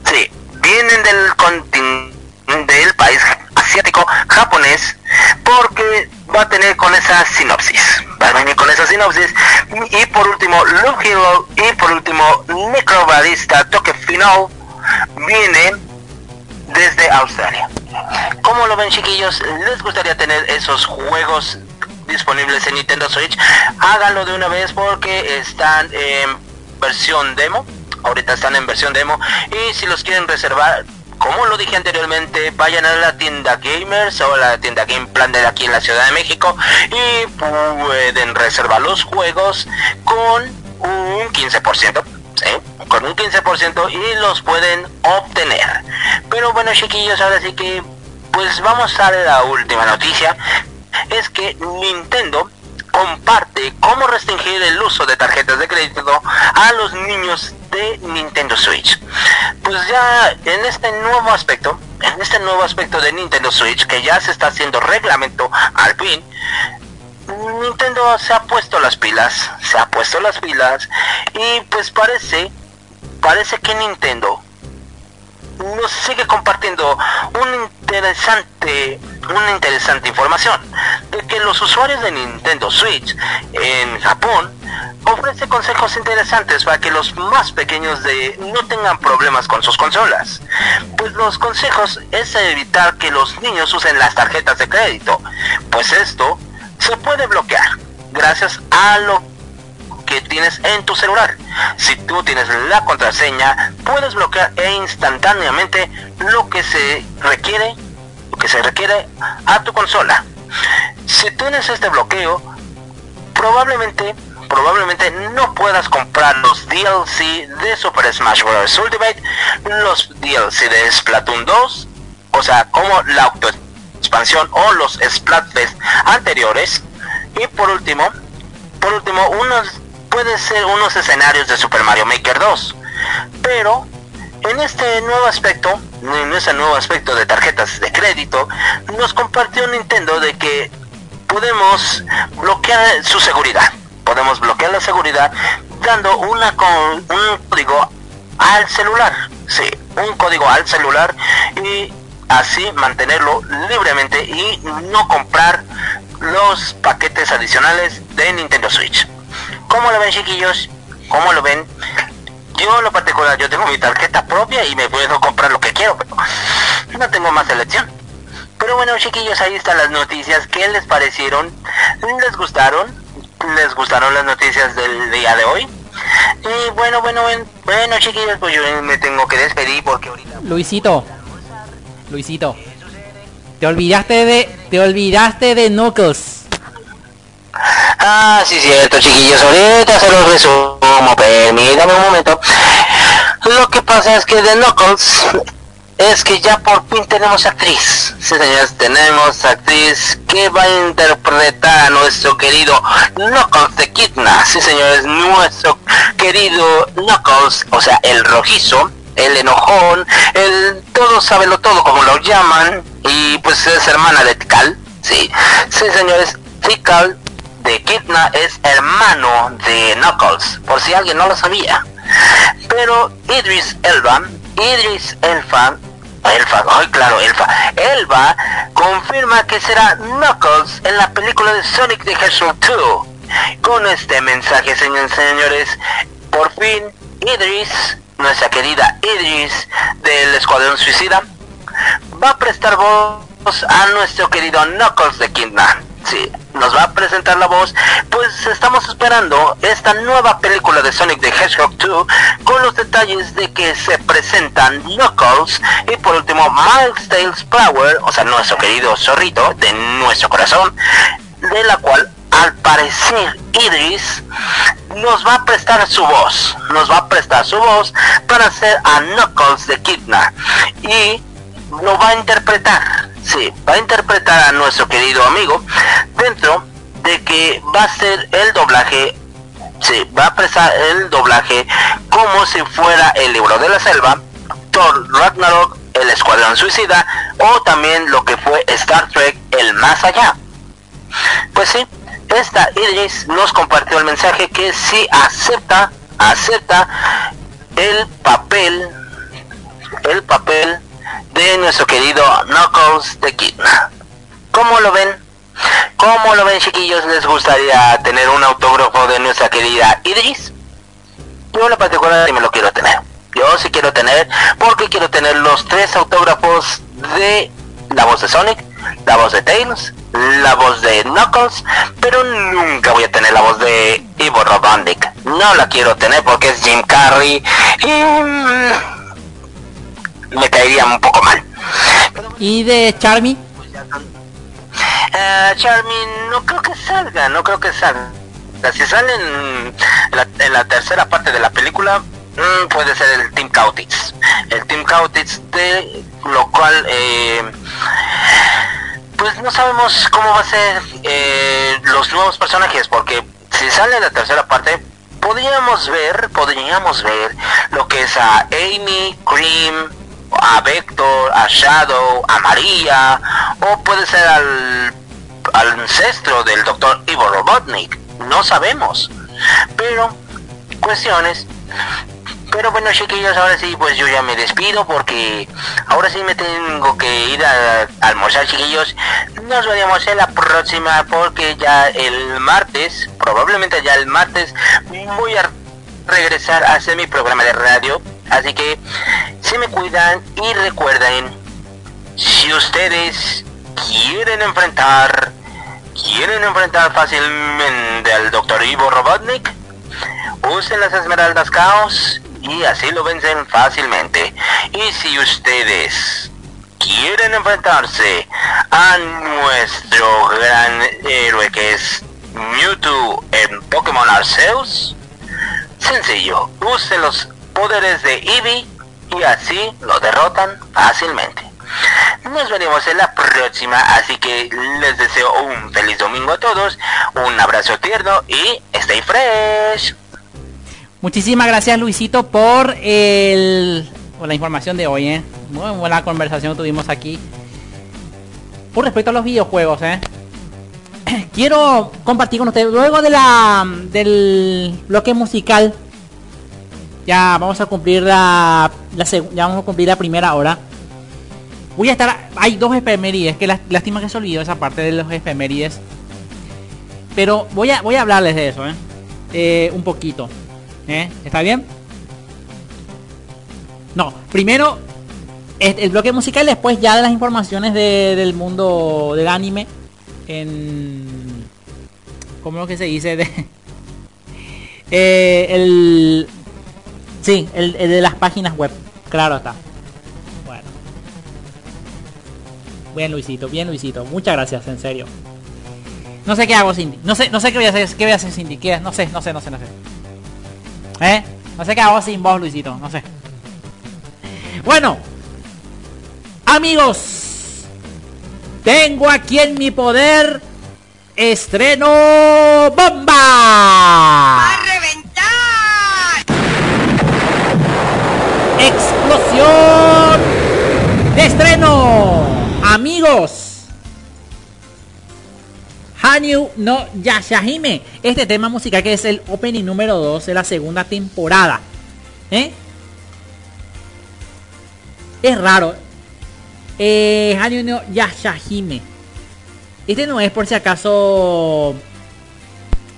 sí, vienen del continente del país asiático japonés porque va a tener con esa sinopsis. Va a venir con esa sinopsis. Y por último, Luke Hero. Y por último, Necrobarista Toque Final viene desde Australia. ¿Cómo lo ven chiquillos? ¿Les gustaría tener esos juegos disponibles en Nintendo Switch? Háganlo de una vez porque están en versión demo. Ahorita están en versión demo. Y si los quieren reservar, como lo dije anteriormente, vayan a la tienda Gamers o la tienda Game Plan de aquí en la Ciudad de México y pueden reservar los juegos con un 15%. ¿sí? Con un 15% y los pueden obtener. Pero bueno, chiquillos, ahora sí que pues vamos a la última noticia. Es que Nintendo comparte cómo restringir el uso de tarjetas de crédito a los niños de Nintendo Switch. Pues ya en este nuevo aspecto, en este nuevo aspecto de Nintendo Switch, que ya se está haciendo reglamento al fin, Nintendo se ha puesto las pilas, se ha puesto las pilas y pues parece, parece que Nintendo nos sigue compartiendo un interesante, una interesante información de que los usuarios de Nintendo Switch en Japón ofrece consejos interesantes para que los más pequeños de no tengan problemas con sus consolas. Pues los consejos es evitar que los niños usen las tarjetas de crédito, pues esto se puede bloquear gracias a lo que tienes en tu celular. Si tú tienes la contraseña, puedes bloquear e instantáneamente lo que se requiere, lo que se requiere a tu consola. Si tienes este bloqueo, probablemente probablemente no puedas comprar los DLC de Super Smash Bros. Ultimate, los DLC de Splatoon 2, o sea, como la auto expansión o los Splatfest anteriores. Y por último, por último, unos puede ser unos escenarios de Super Mario Maker 2. Pero en este nuevo aspecto, en ese nuevo aspecto de tarjetas de crédito, nos compartió Nintendo de que podemos bloquear su seguridad. Podemos bloquear la seguridad dando una con un código al celular. Sí, un código al celular y así mantenerlo libremente y no comprar los paquetes adicionales de Nintendo Switch. ¿Cómo lo ven chiquillos? ¿Cómo lo ven? Yo lo particular, yo tengo mi tarjeta propia y me puedo comprar lo que quiero, pero no tengo más elección. Pero bueno chiquillos, ahí están las noticias. ¿Qué les parecieron? ¿Les gustaron? ¿Les gustaron las noticias del día de hoy? Y bueno, bueno, bueno, bueno chiquillos, pues yo me tengo que despedir porque ahorita... Luisito, Luisito, te olvidaste de, te olvidaste de Knuckles. Ah, sí, cierto, chiquillos. Ahorita se los resumo. Permítame un momento. Lo que pasa es que de Knuckles es que ya por fin tenemos actriz. Sí, señores, tenemos actriz que va a interpretar a nuestro querido Knuckles de Kidna. Sí, señores, nuestro querido Knuckles, o sea, el rojizo, el enojón, el todo sabe lo todo, como lo llaman, y pues es hermana de Tikal. Sí, sí, señores, Tikal de Kidna es hermano de Knuckles, por si alguien no lo sabía. Pero Idris Elba, Idris Elfa, Elfa, ay claro, Elfa, Elba confirma que será Knuckles en la película de Sonic the Hedgehog 2. Con este mensaje, señores, señores, por fin Idris, nuestra querida Idris del Escuadrón Suicida, va a prestar voz a nuestro querido Knuckles de Kidna sí, nos va a presentar la voz, pues estamos esperando esta nueva película de Sonic the Hedgehog 2 con los detalles de que se presentan Knuckles y por último Miles Tails Power, o sea, nuestro querido zorrito de nuestro corazón, de la cual al parecer Idris nos va a prestar su voz, nos va a prestar su voz para hacer a Knuckles de Kidna y lo va a interpretar sí, va a interpretar a nuestro querido amigo dentro de que va a ser el doblaje, sí, va a prestar el doblaje como si fuera el libro de la selva, Thor Ragnarok, el Escuadrón Suicida o también lo que fue Star Trek, el más allá. Pues sí, esta Idris nos compartió el mensaje que si acepta, acepta el papel, el papel de nuestro querido Knuckles de Kidna. ¿Cómo lo ven? ¿Cómo lo ven chiquillos? ¿Les gustaría tener un autógrafo de nuestra querida Idris? Yo en la particular me lo quiero tener. Yo sí quiero tener, porque quiero tener los tres autógrafos de la voz de Sonic, la voz de Tails, la voz de Knuckles, pero nunca voy a tener la voz de Ivo Robotnik. No la quiero tener porque es Jim Carrey y mm, me caería un poco mal. ¿Y de Charmy? Eh, Charmin, no creo que salga, no creo que salga. Si sale en la, en la tercera parte de la película, mm, puede ser el Team Cautitz. El Team Cautitz, de lo cual, eh, pues no sabemos cómo va a ser eh, los nuevos personajes, porque si sale en la tercera parte, podríamos ver, podríamos ver lo que es a Amy, Cream, a Vector, a Shadow, a María, o puede ser al, ancestro del doctor Ivo Robotnik, no sabemos. Pero, cuestiones. Pero bueno chiquillos, ahora sí, pues yo ya me despido porque ahora sí me tengo que ir a, a almorzar chiquillos. Nos veremos en la próxima porque ya el martes, probablemente ya el martes, voy a regresar a hacer mi programa de radio. Así que se me cuidan y recuerden, si ustedes quieren enfrentar, quieren enfrentar fácilmente al Dr. Ivo Robotnik, usen las esmeraldas caos y así lo vencen fácilmente. Y si ustedes quieren enfrentarse a nuestro gran héroe que es Mewtwo en Pokémon Arceus, sencillo, usen los poderes de Eevee y así lo derrotan fácilmente. Nos veremos en la próxima, así que les deseo un feliz domingo a todos, un abrazo tierno y stay fresh. Muchísimas gracias Luisito por el por la información de hoy, ¿eh? Muy buena conversación tuvimos aquí. Por respecto a los videojuegos, ¿eh? [clears throat] Quiero compartir con ustedes, luego de la del bloque musical, ya vamos a cumplir la, la ya vamos a cumplir la primera hora. Voy a estar, hay dos efemérides, que lá- lástima que se olvidó esa parte de los efemérides. Pero voy a, voy a hablarles de eso, ¿eh? Eh, un poquito. ¿Eh? ¿Está bien? No, primero el bloque musical, después ya de las informaciones de- del mundo del anime. En... ¿Cómo es lo que se dice? [laughs] De, Eh, el... Sí, el, de las páginas web. Claro está. Bueno. Bien Luisito, bien Luisito. Muchas gracias, en serio. No sé qué hago, Cindy. No sé, no sé qué voy a hacer, qué voy a hacer, Cindy. ¿Qué? No sé, no sé, no sé, no sé. ¿Eh? No sé qué hago sin vos, Luisito. No sé. Bueno. Amigos. Tengo aquí en mi poder. Estreno bomba. ¡A De estreno. Amigos. Hanyu no Yashahime. Este tema musical que es el opening número 2 de la segunda temporada. ¿Eh? Es raro. Eh, Hanyu no Yashahime. Este no es por si acaso.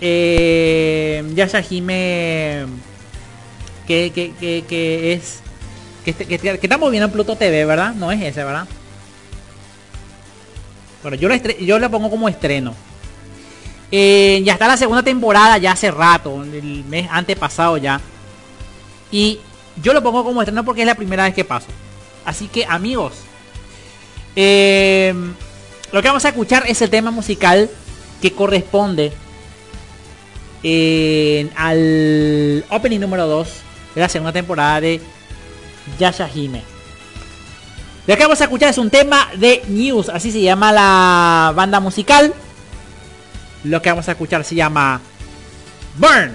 Eh, Yashahime. Que, que, que es. Que, este- que, estamos viendo en Pluto TV, ¿verdad? No es ese, ¿verdad? Bueno, yo estre- yo lo pongo como estreno. Eh, ya está la segunda temporada, ya hace rato, el mes antepasado ya. Y yo lo pongo como estreno porque es la primera vez que paso. Así que amigos, eh, lo que vamos a escuchar es el tema musical que corresponde eh, al opening número 2 de la segunda temporada de Yashahime. Lo que vamos a escuchar es un tema de News, así se llama la banda musical. Lo que vamos a escuchar se llama Burn.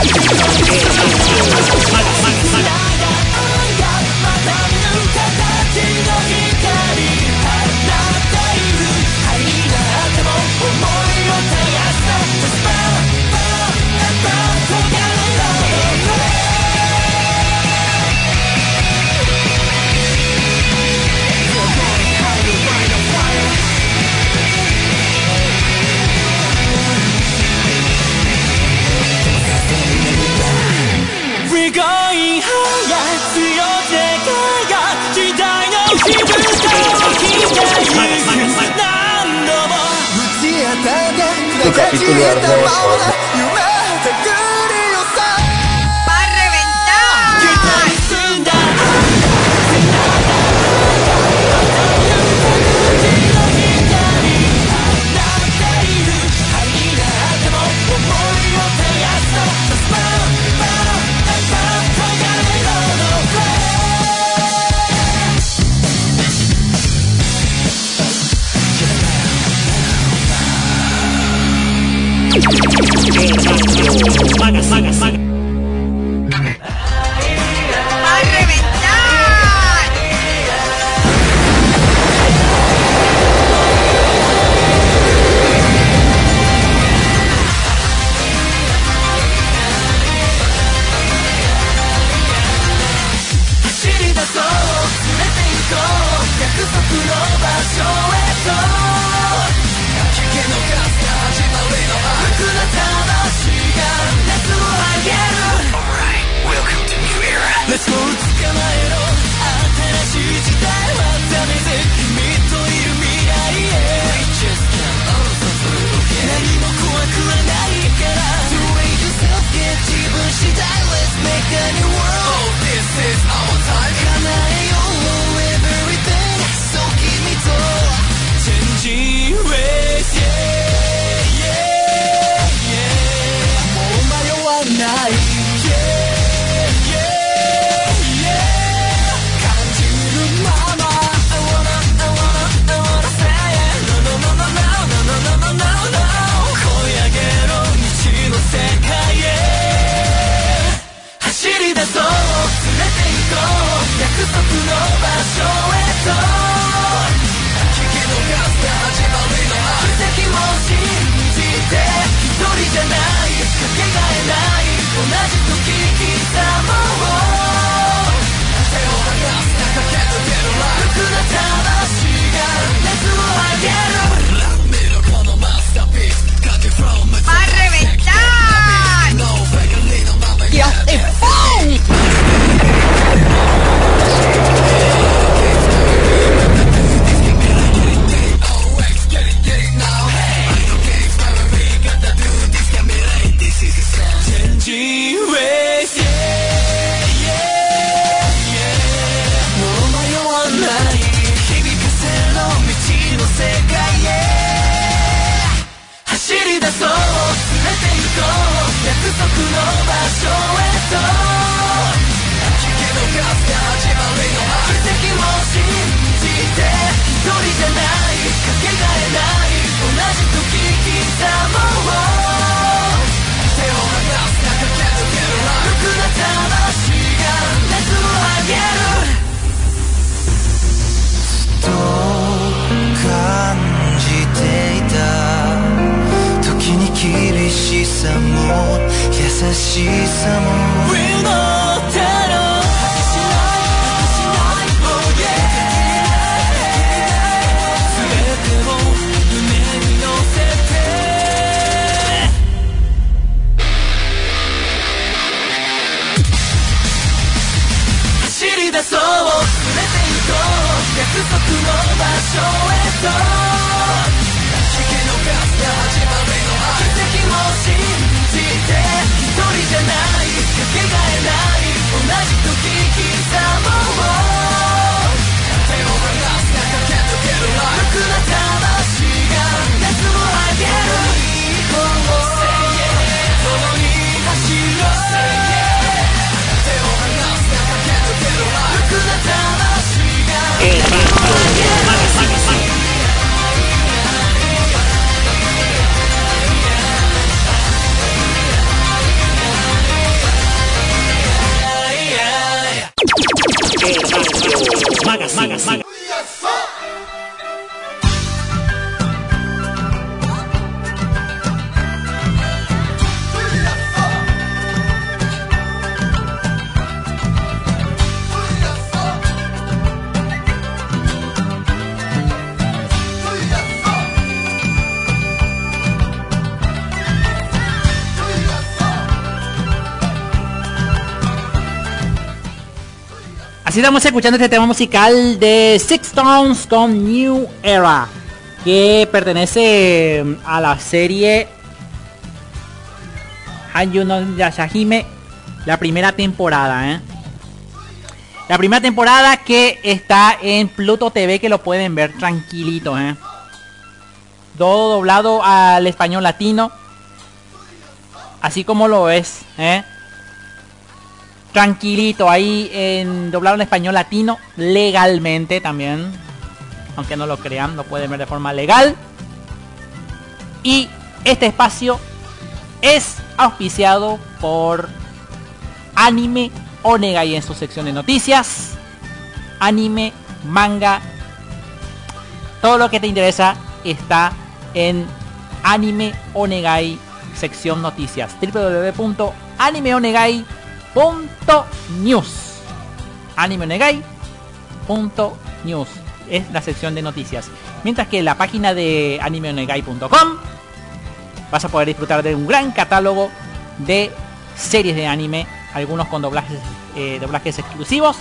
Música capítulo hermoso. Estamos escuchando este tema musical de Six Stones con New Era, que pertenece mm, a la serie Hanyu no Yashahime, la primera temporada, ¿eh? La primera temporada que está en Pluto TV, que lo pueden ver tranquilito, ¿eh? Todo doblado al español latino, así como lo es, ¿eh? Tranquilito ahí en doblado en español latino legalmente también. Aunque no lo crean lo pueden ver de forma legal. Y este espacio es auspiciado por anime Onegai en su sección de noticias anime manga. Todo lo que te interesa está en anime Onegai sección noticias. www.animeonegai.com news. Anime negai punto news. Es la sección de noticias. Mientras que la página de animeonegai.com vas a poder disfrutar de un gran catálogo de series de anime algunos con doblajes eh, doblajes exclusivos.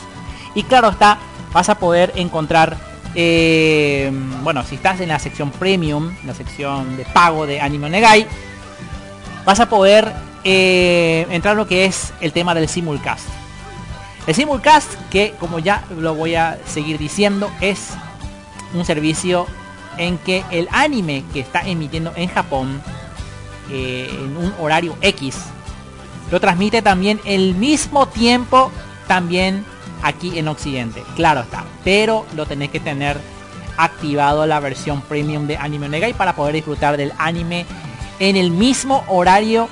Y claro está vas a poder encontrar eh, bueno si estás en la sección premium la sección de pago de anime negai vas a poder eh, entrar lo que es el tema del simulcast. El simulcast, que como ya lo voy a seguir diciendo, es un servicio en que el anime que está emitiendo en Japón eh, en un horario X lo transmite también el mismo tiempo también aquí en Occidente. Claro está, pero lo tenés que tener activado la versión premium de Anime Negai para poder disfrutar del anime en el mismo horario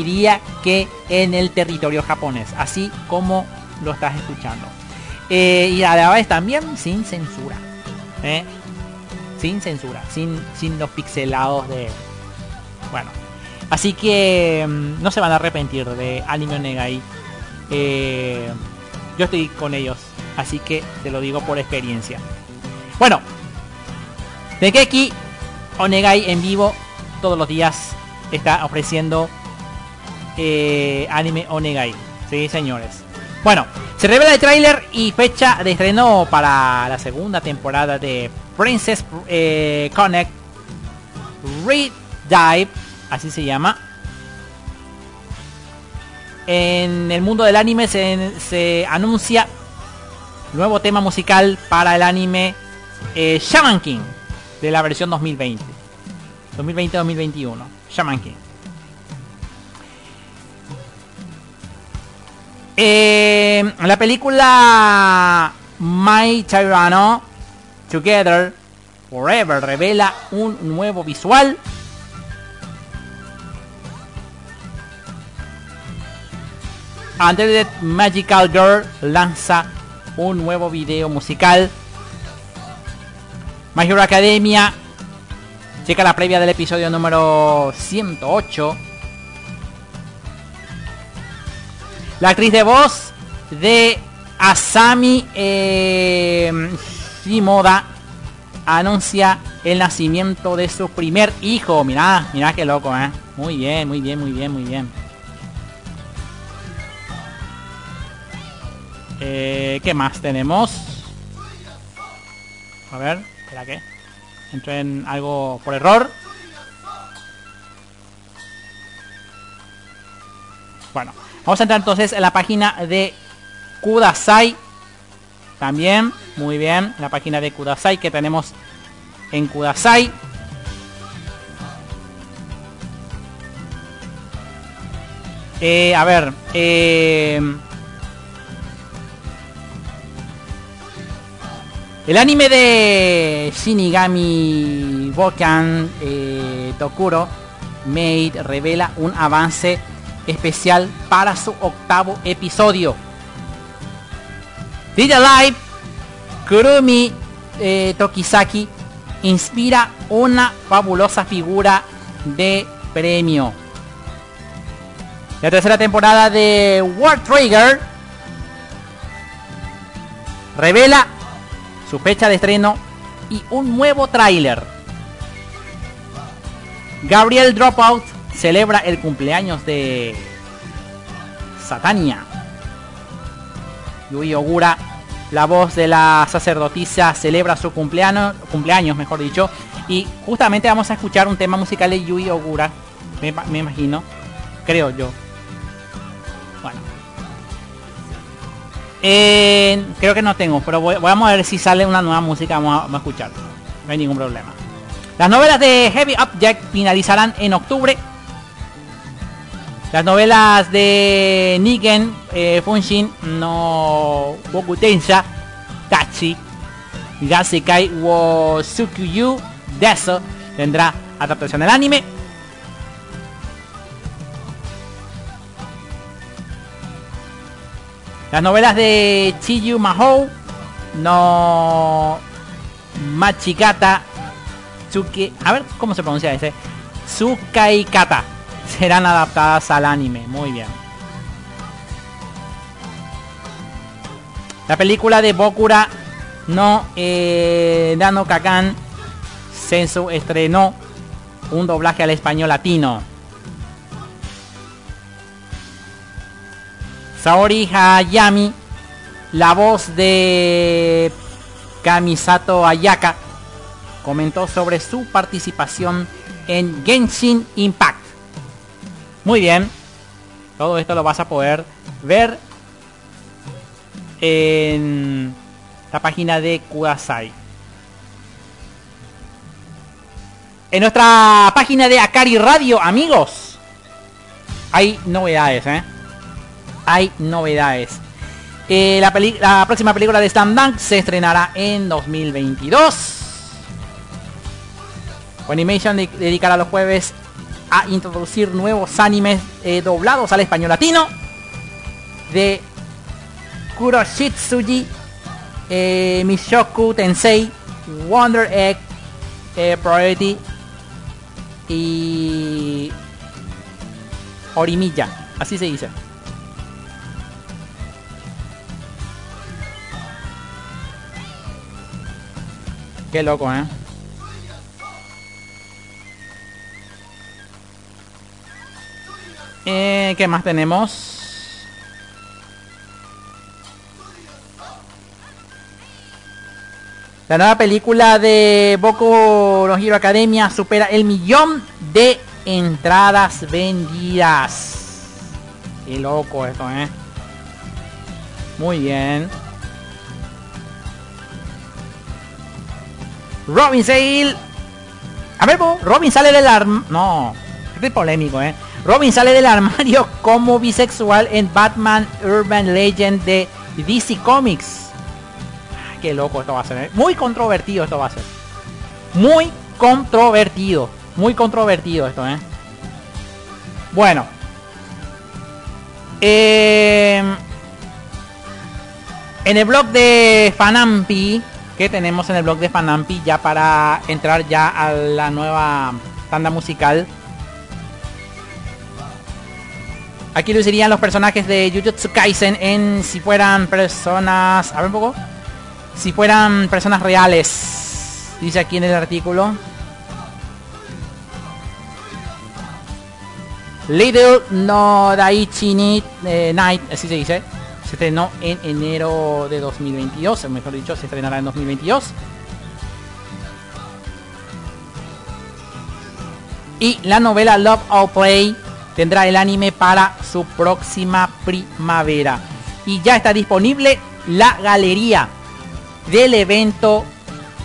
iría que en el territorio japonés, así como lo estás escuchando. Eh, y a la vez también sin censura. ¿eh? Sin censura, sin, sin los pixelados de... Bueno, así que mm, no se van a arrepentir de Anime Negai. Eh, yo estoy con ellos, así que te lo digo por experiencia. Bueno, de Keki Onegai en vivo todos los días está ofreciendo eh, anime Onegai. Sí, señores. Bueno, se revela el tráiler y fecha de estreno para la segunda temporada de Princess eh, Connect Dive, así se llama. En el mundo del anime se, se anuncia nuevo tema musical para el anime eh, Shaman King de la versión 2020. 2020-2021. Shaman King. Eh, la película My Tyrano Together Forever revela un nuevo visual. Under the Magical Girl lanza un nuevo video musical. My Hero Academia. Checa la previa del episodio número 108 La actriz de voz de Asami eh, Shimoda anuncia el nacimiento de su primer hijo. Mirá, mirá qué loco, ¿eh? Muy bien, muy bien, muy bien, muy bien. Eh, ¿Qué más tenemos? A ver, espera que entré en algo por error. Bueno, vamos a entrar entonces en la página de Kudasai. También, muy bien, la página de Kudasai que tenemos en Kudasai. Eh, a ver, eh, el anime de Shinigami Bokan eh, Tokuro Maid revela un avance especial para su octavo episodio. Did Live Kurumi eh, Tokisaki inspira una fabulosa figura de premio. La tercera temporada de War Trigger revela su fecha de estreno y un nuevo tráiler. Gabriel Dropout celebra el cumpleaños de Satania. Yui Ogura, la voz de la sacerdotisa, celebra su cumpleaños, cumpleaños mejor dicho. Y justamente vamos a escuchar un tema musical de Yui Ogura, me, imagino, creo yo. Bueno. Eh, creo que no tengo, pero voy, vamos a ver si sale una nueva música, vamos a, vamos a escuchar. No hay ningún problema. Las novelas de Heavy Object finalizarán en octubre. Las novelas de Nigen eh, Funshin no Bokutensha Tachi Gasekai wo Tsukuyu Deso tendrá adaptación del anime. Las novelas de Chiyu Mahou no Machikata Tsuki, a ver cómo se pronuncia ese. Tsukaikata serán adaptadas al anime. Muy bien. La película de Bokura no eh, Dano Kakan Sensu estrenó un doblaje al español latino. Saori Hayami, la voz de Kamisato Ayaka, comentó sobre su participación en Genshin Impact. Muy bien. Todo esto lo vas a poder ver en la página de Kudasai. En nuestra página de Akari Radio, amigos, hay novedades, ¿eh? Hay novedades. Eh, la, la, próxima película de Slam Dunk se estrenará en 2022. Animation de dedicará los jueves a introducir nuevos animes eh, doblados al español latino de Kuroshitsuji, eh, Mishoku Tensei, Wonder Egg, eh, Priority y Orimilla, así se dice. Qué loco, ¿eh? Eh, ¿Qué más tenemos? La nueva película de Boku no Hero Academia supera el millón de entradas vendidas. Qué loco esto, ¿eh? Muy bien. Robin Sale. A ver, Robin sale del arm... No. Estoy polémico, ¿eh? Robin sale del armario como bisexual en Batman Urban Legend de DC Comics. Qué loco esto va a ser. ¿eh? Muy controvertido esto va a ser. Muy controvertido. Muy controvertido esto, ¿eh? Bueno. Eh, en el blog de Fanampi, que tenemos en el blog de Fanampi, ya para entrar ya a la nueva tanda musical. Aquí lo dirían los personajes de Jujutsu Kaisen en si fueran personas... A ver un poco. Si fueran personas reales. Dice aquí en el artículo. Little no eh, Night, así se dice. Se estrenó en enero de 2022, o mejor dicho, se estrenará en 2022. Y la novela Love or Play tendrá el anime para su próxima primavera. Y ya está disponible la galería del evento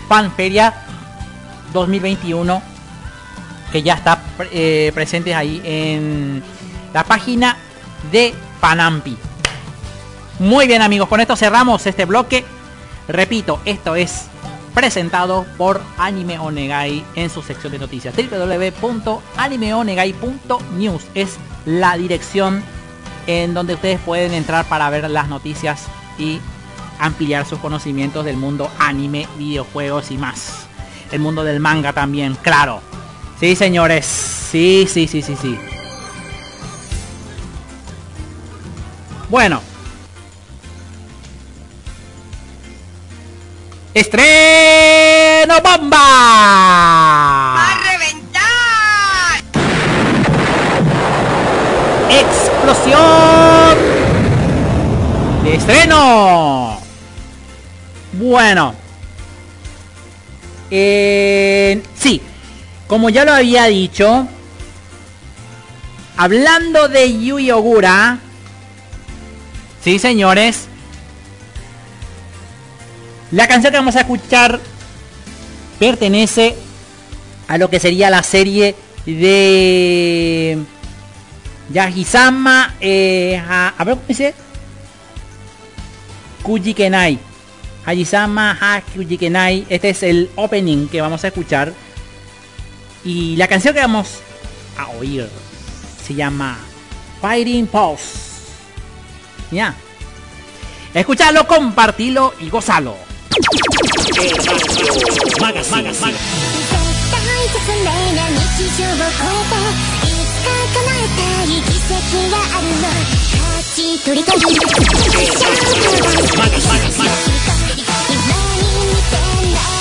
Fanferia 2021 que ya está eh, presente ahí en la página de Panampi. Muy bien amigos, con esto cerramos este bloque. Repito, esto es presentado por Anime Onegai en su sección de noticias. www.animeonegai.news es la dirección en donde ustedes pueden entrar para ver las noticias y ampliar sus conocimientos del mundo anime, videojuegos y más. El mundo del manga también, claro. Sí, señores. Sí, sí, sí, sí, sí. Bueno. ¡Estreno bomba! ¡Va a reventar! ¡Explosión! ¡De estreno! Bueno. Eh, sí, como ya lo había dicho, hablando de Yui Ogura, sí señores, la canción que vamos a escuchar pertenece a lo que sería la serie de Yahisama, eh, a, ver cómo dice, Kujikenai. Hayisama ha Kujikenai. Este es el opening que vamos a escuchar. Y la canción que vamos a oír se llama Fighting Pulse. Ya. Escuchalo, compartilo y gozalo. 絶対進めな日常を超えていつか叶えたい奇跡があるの勝ち取りたいプレッシャーが今に見てない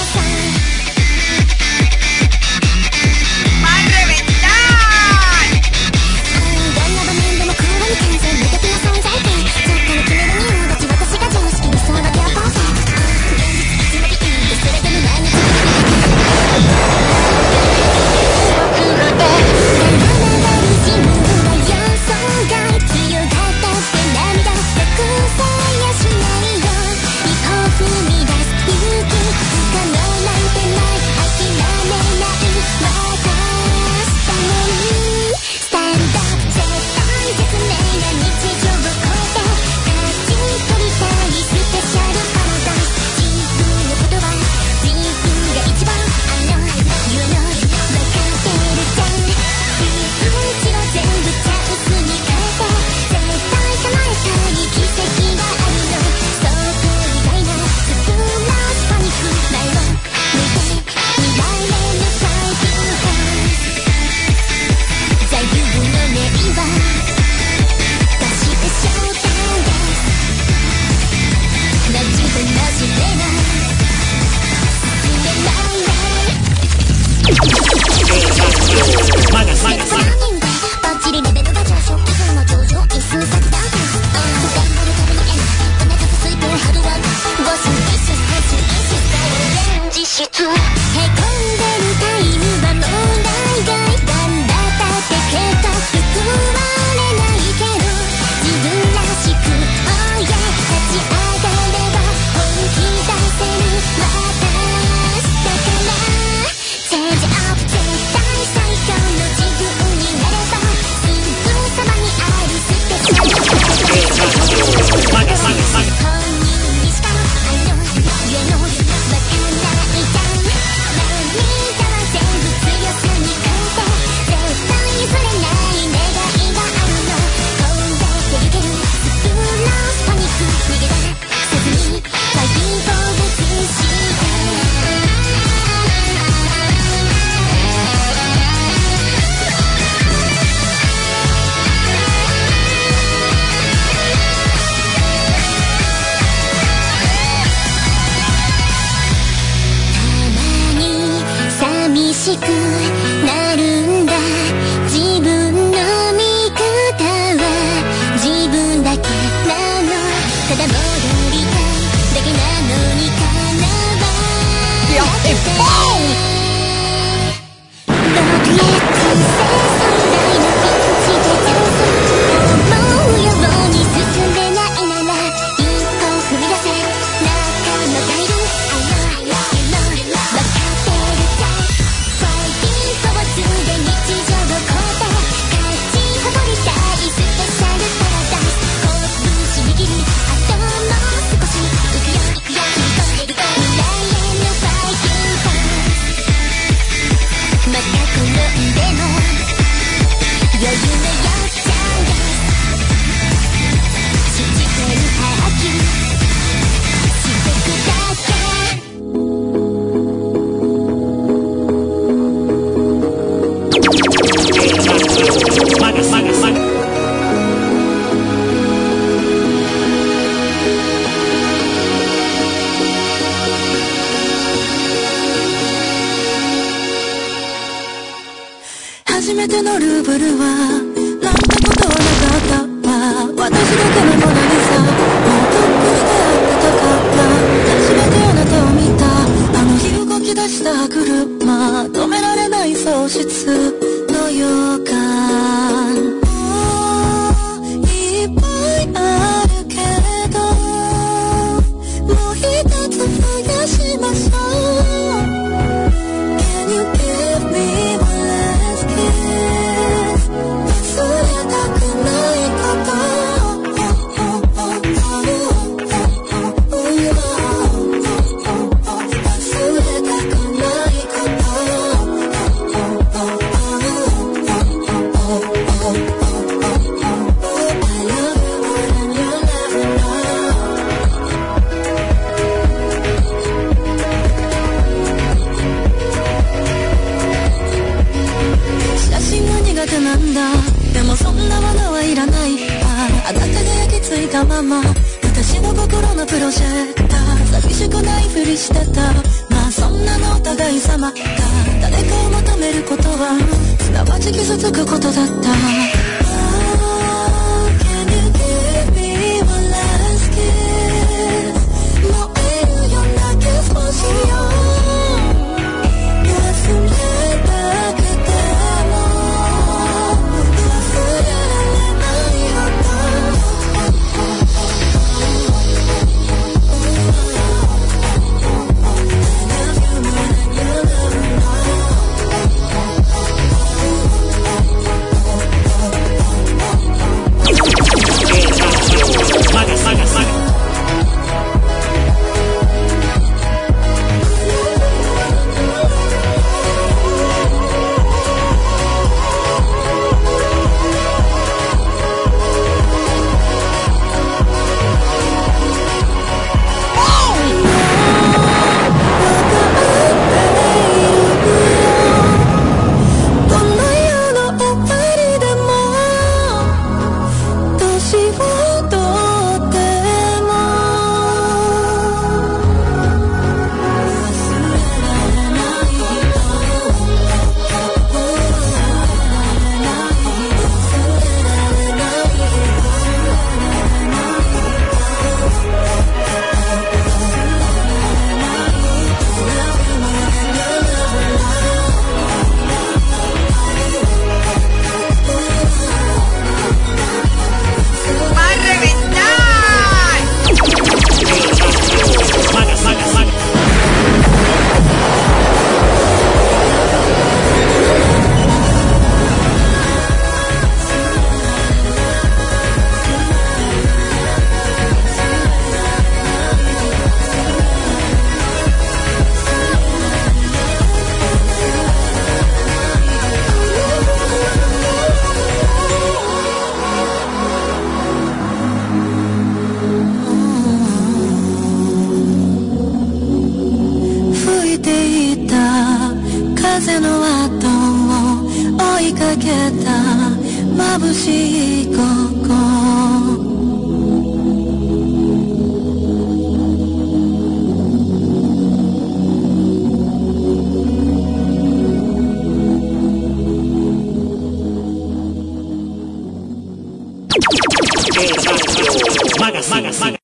車止められない喪失。Magazine.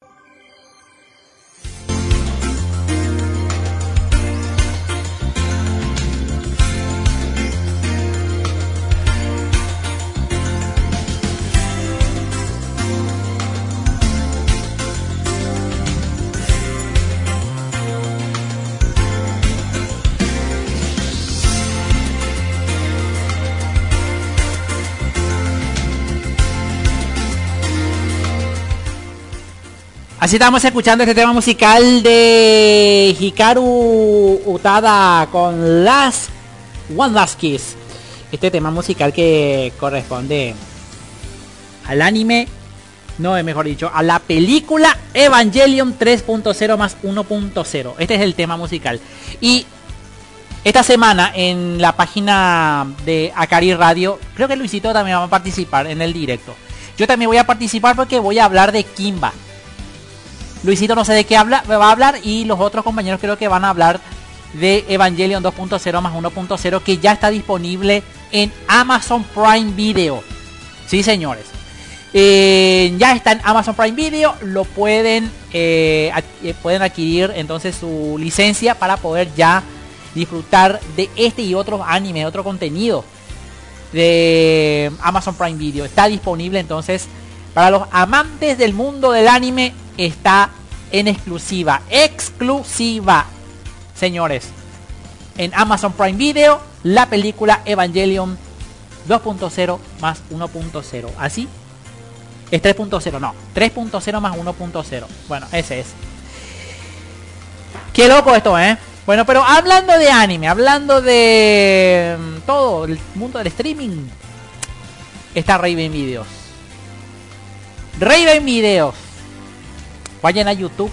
Así estamos escuchando este tema musical de Hikaru Utada con Las One Last Kiss. Este tema musical que corresponde al anime, no, mejor dicho, a la película Evangelion 3.0 más 1.0. Este es el tema musical. Y esta semana en la página de Akari Radio, creo que Luisito también va a participar en el directo. Yo también voy a participar porque voy a hablar de Kimba. Luisito no sé de qué habla, va a hablar y los otros compañeros creo que van a hablar de Evangelion 2.0 más 1.0 que ya está disponible en Amazon Prime Video. Sí, señores. Eh, ya está en Amazon Prime Video, lo pueden, eh, adquirir, eh, pueden adquirir entonces su licencia para poder ya disfrutar de este y otros animes, otro contenido de Amazon Prime Video. Está disponible entonces para los amantes del mundo del anime Está en exclusiva. Exclusiva. Señores. En Amazon Prime Video. La película Evangelion 2.0 más 1.0. Así. Es 3.0. No. 3.0 más 1.0. Bueno, ese es. Qué loco esto, ¿eh? Bueno, pero hablando de anime, hablando de mm, todo el mundo del streaming, está Raven Videos. Raven Videos. Vayan a YouTube.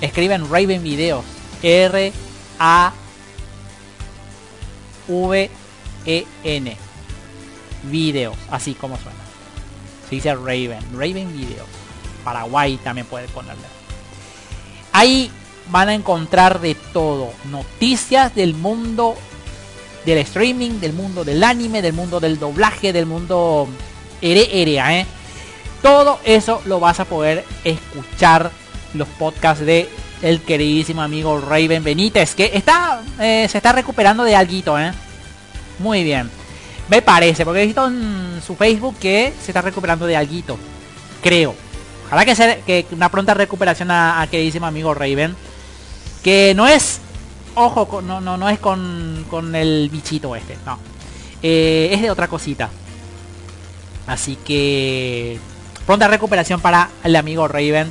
Escriben Raven Videos. R A V E N. Videos, así como suena. Se dice Raven, Raven Videos. Paraguay también puede ponerle. Ahí van a encontrar de todo. Noticias del mundo del streaming, del mundo del anime, del mundo del doblaje, del mundo ere ¿eh? Todo eso lo vas a poder escuchar los podcasts de el queridísimo amigo Raven Benítez, que está eh, se está recuperando de alguito, ¿eh? Muy bien. Me parece, porque he visto en su Facebook que se está recuperando de alguito. Creo. Ojalá que sea que una pronta recuperación a, queridísimo amigo Raven. Que no es. Ojo, no, no, no es con, con el bichito este. No. Eh, es de otra cosita. Así que. Pronta recuperación para el amigo Raven.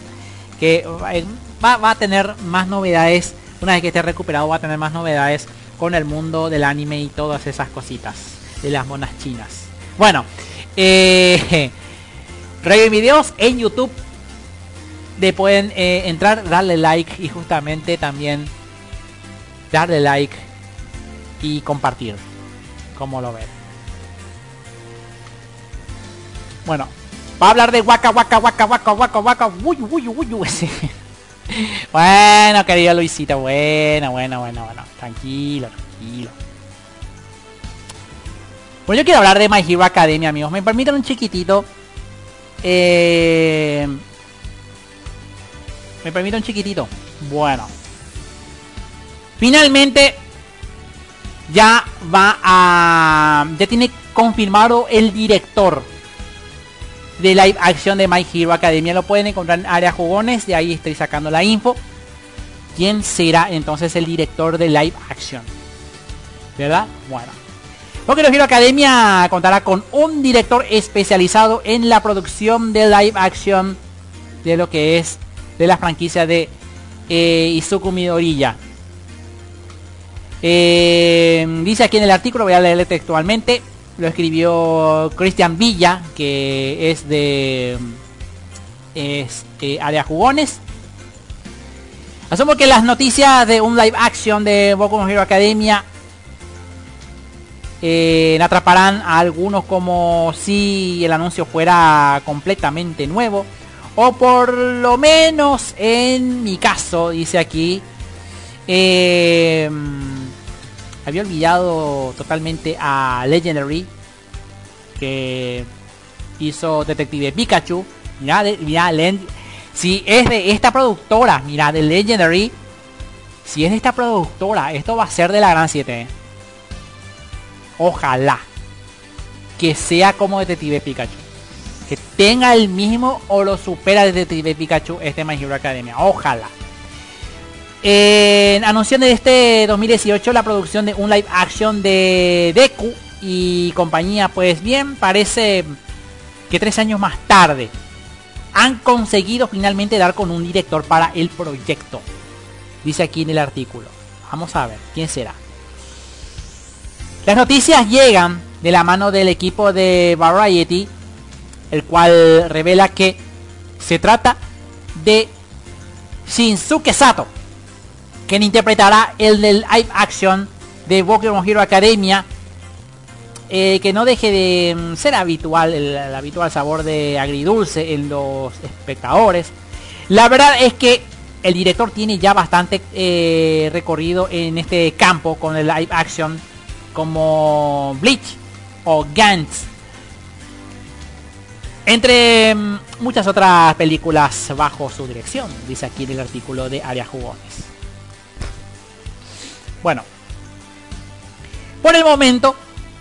Que eh, va, a tener más novedades. Una vez que esté recuperado va a tener más novedades con el mundo del anime y todas esas cositas. De las monas chinas. Bueno. Eh, [laughs] Raven Videos en YouTube. Le pueden eh, entrar, darle like y justamente también darle like y compartir. Como lo ven. Bueno, va a hablar de Waka Waka Waka Waka Waka Waka Wuyu Wuyu Wuyu ese. [laughs] Bueno, querido Luisito, bueno, bueno, bueno, bueno. Tranquilo, tranquilo. Bueno, yo quiero hablar de My Hero Academia, amigos. Me permiten un chiquitito. Eh, me permite un chiquitito. Bueno. Finalmente. Ya va a. Ya tiene confirmado el director. De live action de My Hero Academia. Lo pueden encontrar en área jugones. De ahí estoy sacando la info. ¿Quién será entonces el director de live action? ¿Verdad? Bueno. Porque Hero Academia contará con un director especializado en la producción de live action de lo que es de la franquicia de eh, Izuku Midoriya. Eh, dice aquí en el artículo, voy a leerle textualmente, lo escribió Cristian Villa, que es de es, eh, jugones. Asumo que las noticias de un live action de Boku no Hero Academia eh, atraparán a algunos como si el anuncio fuera completamente nuevo. O por lo menos en mi caso, dice aquí. eh, había olvidado totalmente a Legendary. Que hizo Detective Pikachu. Mira, de- mira, si es de esta productora, mira, de Legendary. Si es de esta productora, esto va a ser de la Gran 7. ¿eh? Ojalá que sea como Detective Pikachu. Que tenga el mismo o lo supera Detective Pikachu este My Academia. Ojalá. Eh, anuncian de este 2018 la producción de un live action de Deku y compañía. Pues bien, parece que tres años más tarde han conseguido finalmente dar con un director para el proyecto. Dice aquí en el artículo. Vamos a ver, ¿quién será? Las noticias llegan de la mano del equipo de Variety, el cual revela que se trata de Shinsuke Sato, quien interpretará el del live action de Boku no Hero Academia, eh, que no deje de mm, ser habitual, el, habitual sabor de agridulce en los espectadores. La verdad es que el director tiene ya bastante eh, recorrido en este campo con el live action como Bleach o Gantz. Entre mm, muchas otras películas bajo su dirección, dice aquí en el artículo de Arias Jugones. Bueno, por el momento,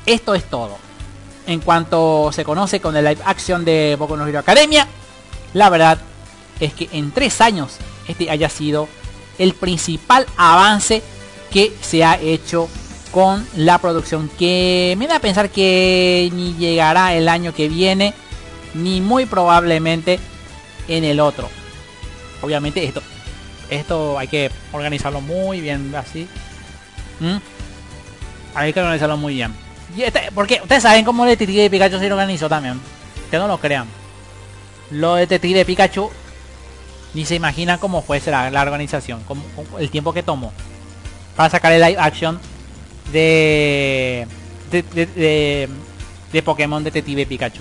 esto es todo. En cuanto se conoce con el live action de Boku no Hero Academia, la verdad es que en tres años este haya sido el principal avance que se ha hecho con la producción que me da a pensar que ni llegará el año que viene ni muy probablemente en el otro obviamente esto esto hay que organizarlo muy bien así ¿Mm? hay que organizarlo muy bien este, porque ustedes saben cómo el Detective de Pikachu se organizó también que no lo crean lo de Detective de Pikachu ni se imaginan cómo fue la, la organización el tiempo que tomó para sacar el live action de de, de, de- de Pokémon Detective Pikachu.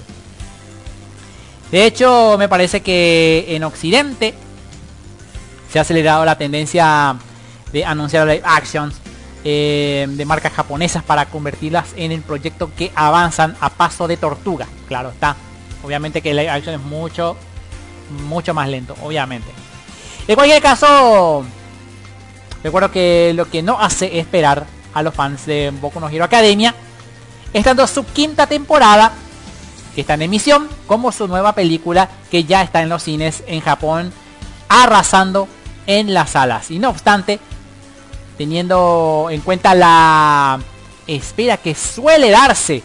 De hecho, me parece que en Occidente se ha acelerado la tendencia de anunciar live actions eh, de marcas japonesas para convertirlas en el proyecto que avanzan a paso de tortuga. Claro está. Obviamente que el action es mucho, mucho más lento, obviamente. En cualquier caso, Recuerdo que lo que no hace esperar a los fans de Boku no Hero Academia, estando su quinta temporada, que está en emisión, como su nueva película que ya está en los cines en Japón, arrasando en las salas. Y no obstante, teniendo en cuenta la espera que suele darse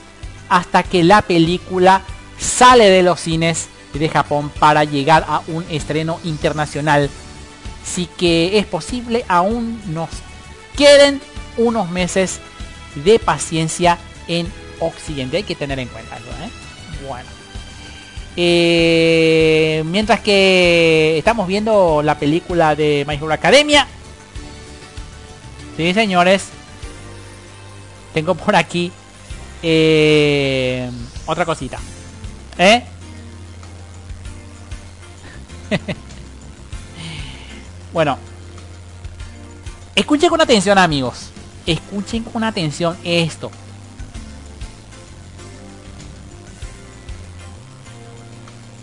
hasta que la película sale de los cines de Japón para llegar a un estreno internacional sí que es posible, aún nos queden unos meses de paciencia en Occidente. Hay que tener en cuenta eso, ¿eh? Bueno. Eh, mientras que estamos viendo la película de My Hero Academia. Sí, señores. Tengo por aquí eh, otra cosita. ¿Eh? [laughs] Bueno, escuchen con atención amigos. Escuchen con atención esto.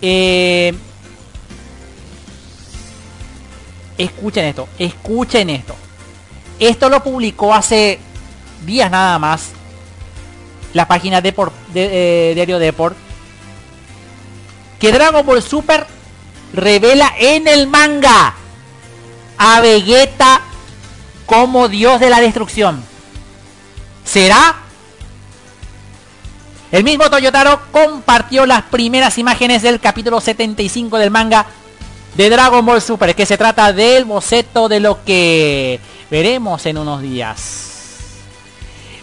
Eh, escuchen esto, escuchen esto. Esto lo publicó hace días nada más la página de, eh, Diario Deport. Que Dragon Ball Super revela en el manga a Vegeta como dios de la destrucción. ¿Será? El mismo Toyotaro compartió las primeras imágenes del capítulo 75 del manga de Dragon Ball Super, que se trata del boceto de lo que veremos en unos días.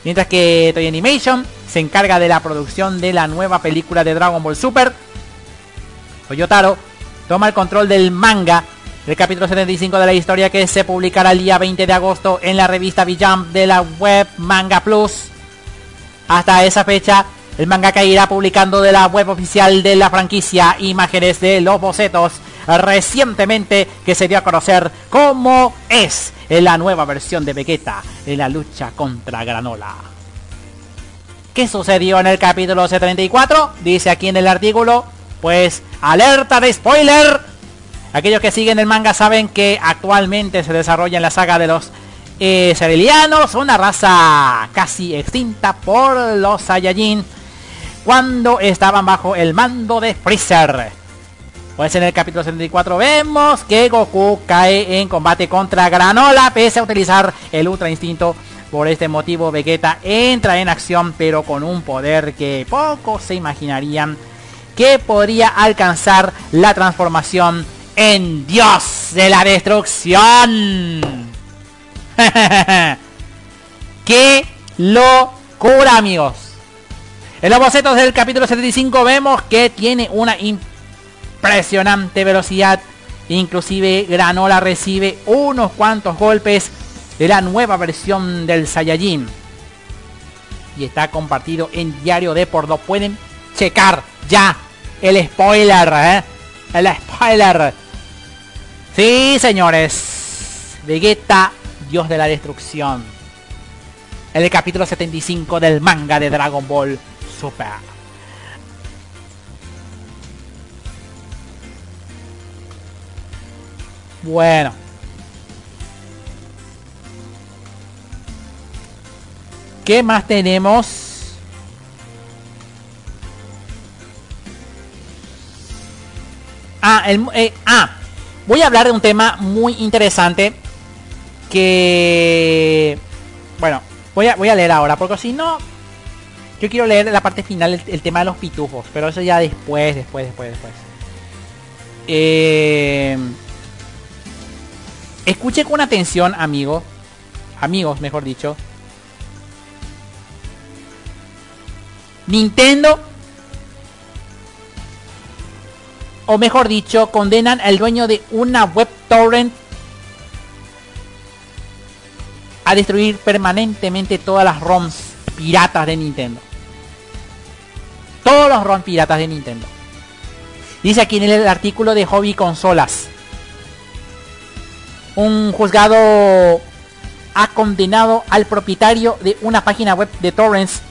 Mientras que Toy Animation se encarga de la producción de la nueva película de Dragon Ball Super, Toyotaro toma el control del manga del capítulo 75 de la historia que se publicará el día 20 de agosto en la revista Jump de la web Manga Plus. Hasta esa fecha, el mangaka irá publicando de la web oficial de la franquicia imágenes de los bocetos recientemente que se dio a conocer cómo es la nueva versión de Vegeta en la lucha contra Granola. ¿Qué sucedió en el capítulo 74? Dice aquí en el artículo, pues alerta de spoiler. Aquellos que siguen el manga saben que actualmente se desarrolla en la saga de los eh, una raza casi extinta por los Saiyajin cuando estaban bajo el mando de Freezer. Pues en el capítulo 74 vemos que Goku cae en combate contra Granola pese a utilizar el Ultra Instinto. Por este motivo Vegeta entra en acción pero con un poder que pocos se imaginarían que podría alcanzar la transformación en Dios de la Destrucción. [laughs] ¡Qué locura amigos! En los bocetos del capítulo 75 vemos que tiene una impresionante velocidad. Inclusive Granola recibe unos cuantos golpes de la nueva versión del Saiyajin. Y está compartido en Diario Deport. Lo pueden checar ya. El spoiler, ¿eh? El spoiler. Sí, señores. Vegeta, dios de la destrucción. el capítulo 75 del manga de Dragon Ball Super. Bueno. ¿Qué más tenemos? Ah, el, eh, ah, voy a hablar de un tema muy interesante que bueno voy a voy a leer ahora porque si no yo quiero leer la parte final el, tema de los pitufos pero eso ya después después después después eh, escuche con atención amigo amigos mejor dicho Nintendo o mejor dicho condenan al dueño de una web torrent a destruir permanentemente todas las ROMs piratas de Nintendo. Todos los ROMs piratas de Nintendo. Dice aquí en el artículo de Hobby Consolas. Un juzgado ha condenado al propietario de una página web de torrents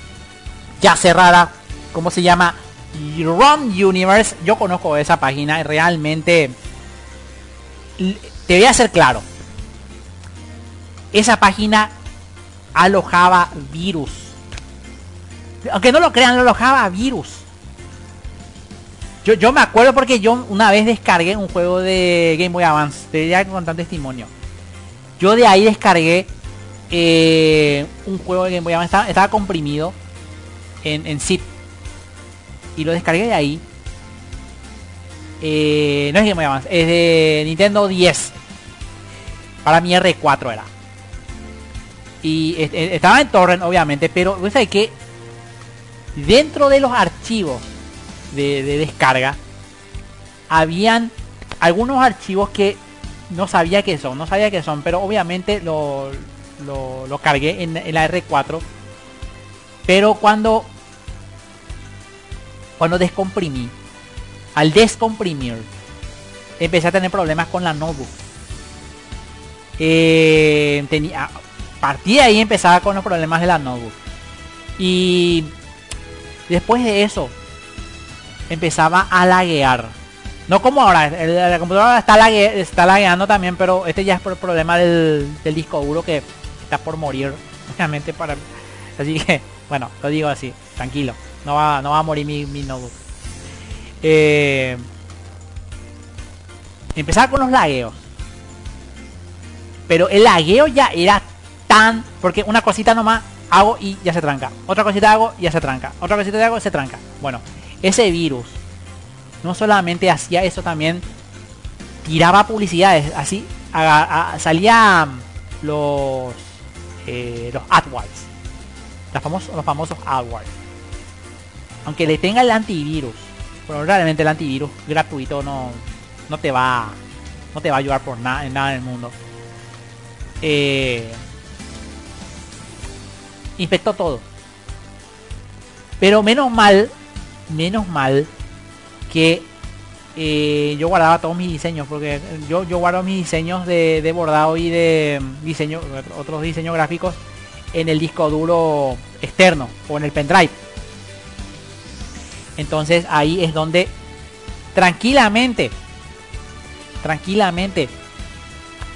ya cerrada, como se llama ROM Universe. Yo conozco esa página y realmente te voy a ser claro esa página alojaba virus. Aunque no lo crean, alojaba virus. Yo, yo me acuerdo porque yo una vez descargué un juego de Game Boy Advance. Te voy a contar testimonio. Yo de ahí descargué eh, un juego de Game Boy Advance. Estaba, comprimido en, zip. Y lo descargué de ahí. Eh, no es Game Boy Advance, es de Nintendo 10. Para mi R4 era. Y est- est- estaba en torrent, obviamente, pero ¿vos sabés que Dentro de los archivos de, de descarga, habían algunos archivos que no sabía que son, no sabía que son, pero obviamente lo, lo, cargué en, en la R4. Pero cuando cuando descomprimí, al descomprimir, empecé a tener problemas con la notebook. Eh, tenía, partí de ahí empezaba con los problemas de la notebook. Y después de eso, empezaba a laguear. No como ahora, la computadora está, lague- está lagueando también, pero este ya es por el problema del, del disco duro que está por morir. [laughs] Obviamente para... Así que, bueno, lo digo así, tranquilo. No va, no va a morir mi, mi notebook. Eh, empezaba con los lagueos. Pero el lagueo ya era tan... Porque una cosita nomás hago y ya se tranca. Otra cosita hago y ya se tranca. Otra cosita hago y se tranca. Bueno, ese virus. No solamente hacía eso también tiraba publicidades. Así a- a- salía los eh, los AdWords. Los famosos los famosos AdWords. Aunque le tenga el antivirus pero realmente el antivirus gratuito no no te va no te va a ayudar por nada en nada del mundo. Eh, todo. Pero menos mal menos mal que eh, yo guardaba todos mis diseños porque yo, yo guardo mis diseños de, de bordado y de mm, diseño otros diseños gráficos en el disco duro externo o en el pendrive. Entonces ahí es donde tranquilamente tranquilamente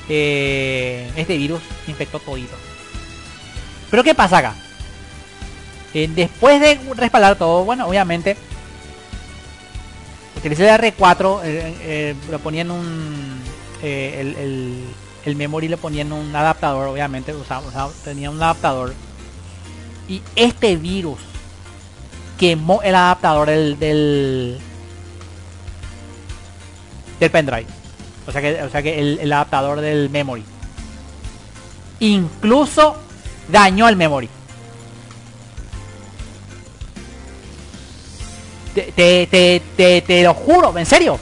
eh, este virus infectó todito. Pero qué pasa acá Después de respaldar todo bueno obviamente utilicé el R4, eh, eh, lo ponía en un... eh, el, el, el memory lo ponía en un adaptador, obviamente, usaba- tenía un adaptador. Y este virus quemó el adaptador del, del, del pendrive. O sea que, o sea que el, el adaptador del memory. Incluso dañó el memory. Te, te, te, te, lo juro, en serio.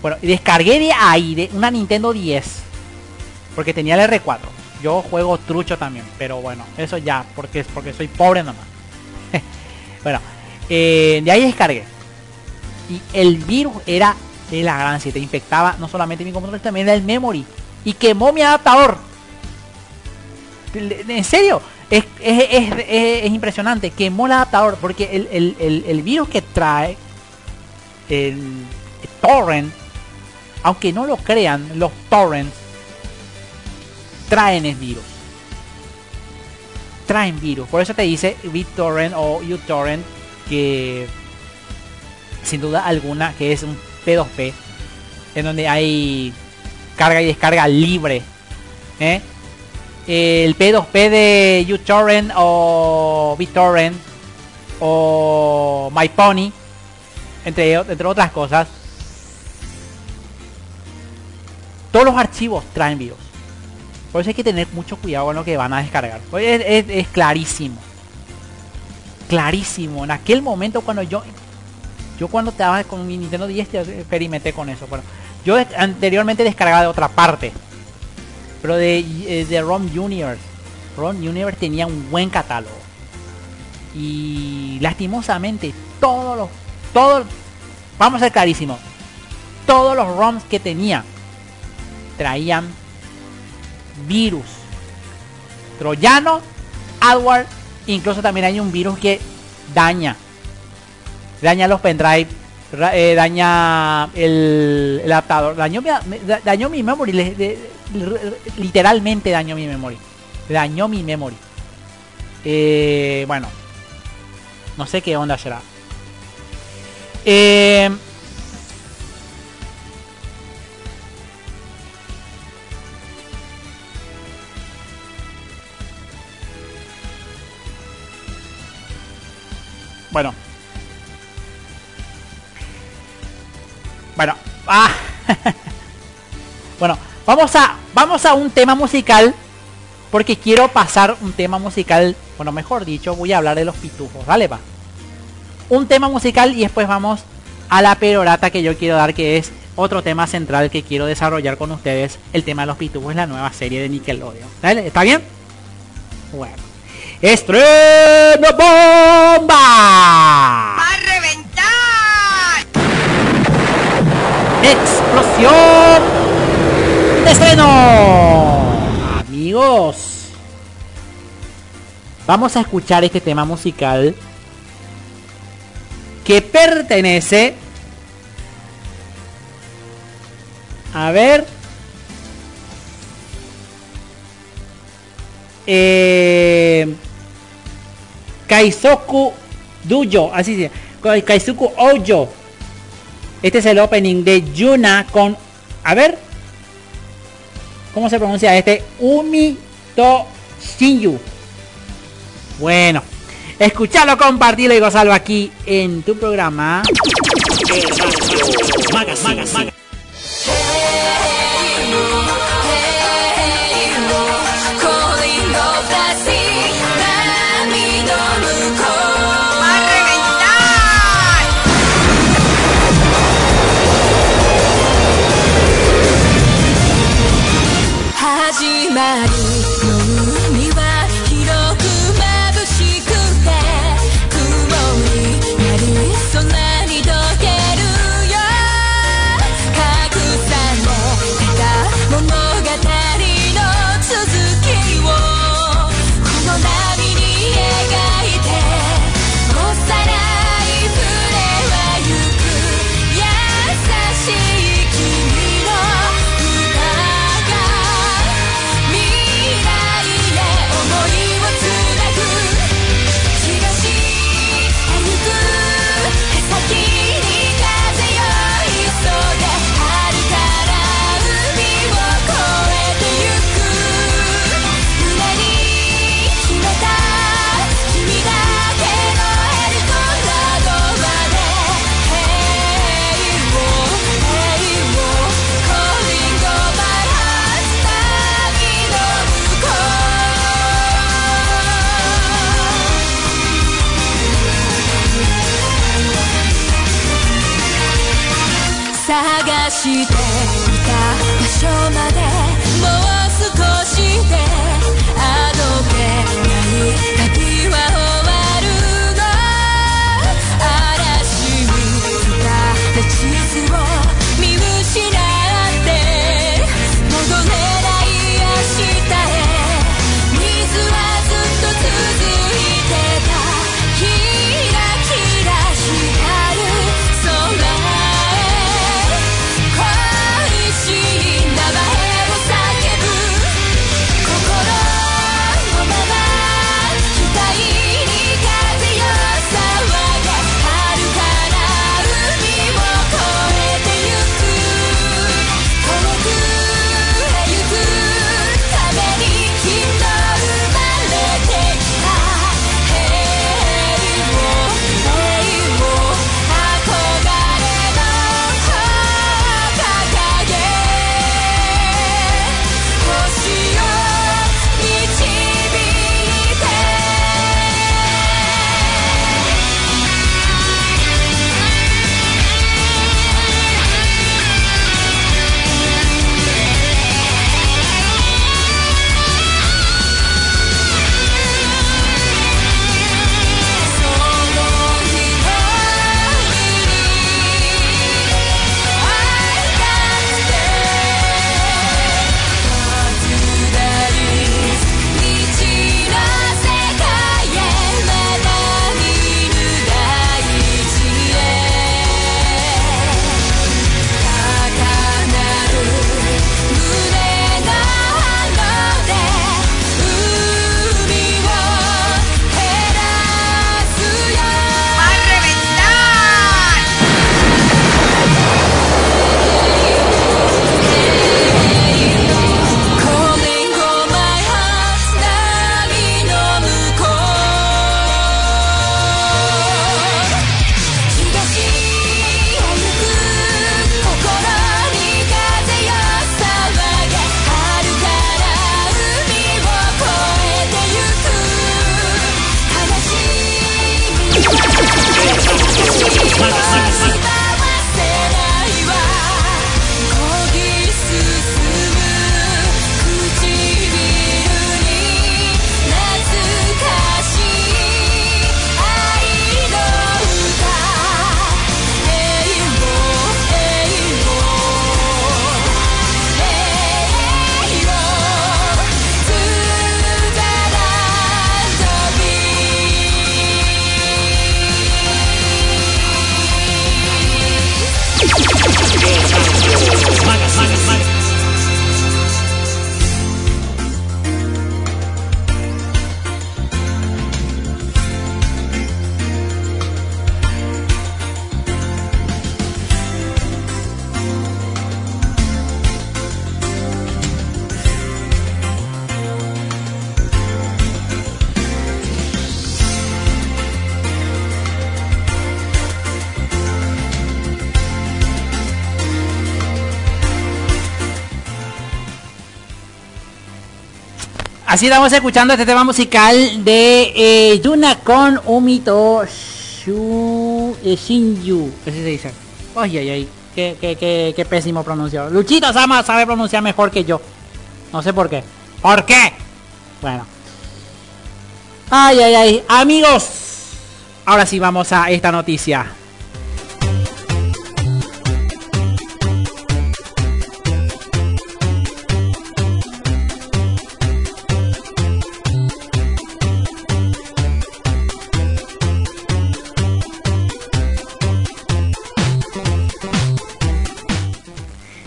Bueno, y descargué de ahí, de una Nintendo 10. Porque tenía el R4. Yo juego trucho también, pero bueno, eso ya, porque es porque soy pobre nomás. [laughs] bueno, eh, de ahí descargué. Y el virus era de la gran te infectaba no solamente mi computadora, también el memory. Y quemó mi adaptador. En serio, es, es, es, es- es impresionante. Quemó el adaptador porque el, el- el- virus que trae el torrent, aunque no lo crean, los torrents traen el virus. Traen virus. Por eso te dice BitTorrent o uTorrent que sin duda alguna que es un P2P en donde hay carga y descarga libre. ¿eh? El P2P de uTorrent o BitTorrent o MyPony, entre, entre otras cosas, todos los archivos traen virus. Por eso hay que tener mucho cuidado con lo que van a descargar. Es, clarísimo. Clarísimo. En aquel momento cuando yo yo cuando estaba con mi Nintendo 10 ya experimenté con eso. Bueno, yo anteriormente descargaba de otra parte. Pero de, eh, de ROM Universe. ROM Universe tenía un buen catálogo. Y lastimosamente todos los... Todos... Vamos a ser clarísimos. Todos los ROMs que tenía traían virus. Troyano, adware. Incluso también hay un virus que daña daña los pendrive, eh, daña el, el adaptador, dañó dañó mi memory, literalmente dañó mi memory, dañó mi memory. Eh, bueno, no sé qué onda será. Eh, bueno, Bueno, ah. [laughs] bueno, vamos a vamos a un tema musical porque quiero pasar un tema musical, bueno, mejor dicho, voy a hablar de los pitufos, dale va. Un tema musical y después vamos a la perorata que yo quiero dar que es otro tema central que quiero desarrollar con ustedes, el tema de los pitufos la nueva serie de Nickelodeon. ¿Dale? ¿Está bien? Bueno. ¡Estreno bomba! ¡Va a reventar! explosión de estreno. Amigos, vamos a escuchar este tema musical que pertenece a ver eh, Kaizoku Duyo, así se llama, Kaizoku Ojo este es el opening de Yuna con... A ver. ¿Cómo se pronuncia este? Umi to Shinyu. Bueno. Escuchalo, compartilo y gozalo aquí en tu programa. Así estamos escuchando este tema musical de eh, Yuna con Umito Shu, eh, Shinju. Así se dice. Ay, ay, ay. Qué, qué, qué, qué pésimo pronunciado. Luchito Sama sabe pronunciar mejor que yo. No sé por qué. ¿Por qué? Bueno. Ay, ay, ay. Amigos. Ahora sí vamos a esta noticia.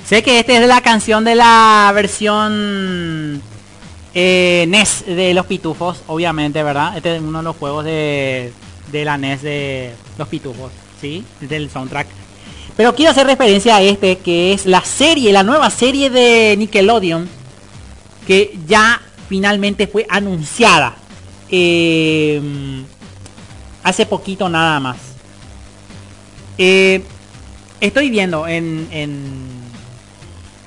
Sé que esta es la canción de la versión eh, NES de los pitufos, obviamente, ¿verdad? Este es uno de los juegos de, de la NES de los pitufos, ¿sí? Del soundtrack. Pero quiero hacer referencia a este, que es la serie, la nueva serie de Nickelodeon, que ya finalmente fue anunciada. eh, hace poquito nada más. Eh, estoy viendo en, en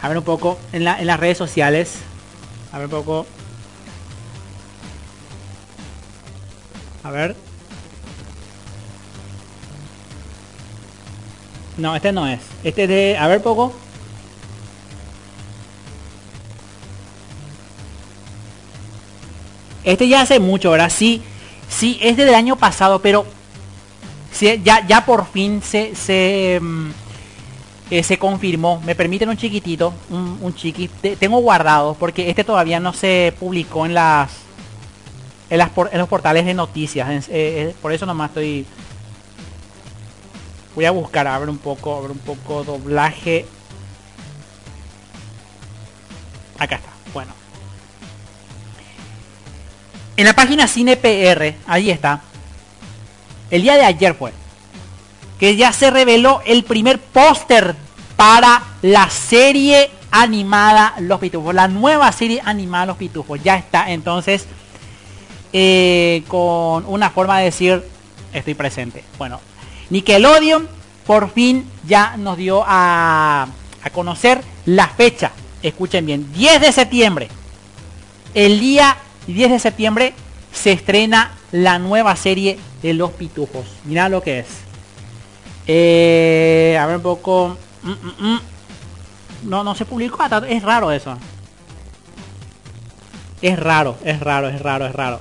a ver un poco en, la- en las redes sociales. A ver un poco. A ver. No, este no es. Este es de... A ver poco. Este ya hace mucho, ¿verdad? Sí, sí, es del año pasado, pero sí, ya, ya por fin se, se, mm, eh, se confirmó. Me permiten un chiquitito, un, un chiqui. Te- tengo guardado porque este todavía no se publicó en las en, las en los portales de noticias. eh, eh, por eso nomás estoy. Voy a buscar, a ver un poco, a ver un poco doblaje. Acá está. Bueno. En la página Cine PR, ahí está. El día de ayer fue que ya se reveló el primer póster para la serie animada Los Pitufos. La nueva serie animada Los Pitufos. Ya está. Entonces, eh, con una forma de decir, estoy presente. Bueno, Nickelodeon por fin ya nos dio a, a conocer la fecha. Escuchen bien, 10 de septiembre. El día 10 de septiembre se estrena la nueva serie de Los Pitufos. Mira lo que es. Eh, a ver un poco. Mm, mm, mm. No, no se publicó. hasta- Es raro eso. Es raro, es raro, es raro, es raro.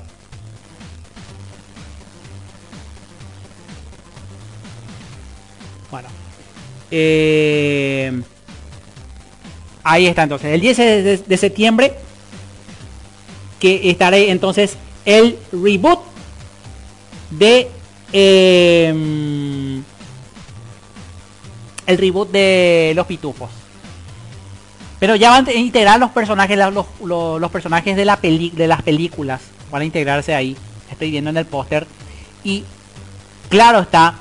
Bueno. Eh, ahí está entonces. El 10 de, de- de septiembre. Que estaré entonces el reboot de eh, el reboot de los pitufos. Pero ya van a integrar los personajes los, personajes de las películas van a integrarse ahí. Estoy viendo en el póster. Y claro está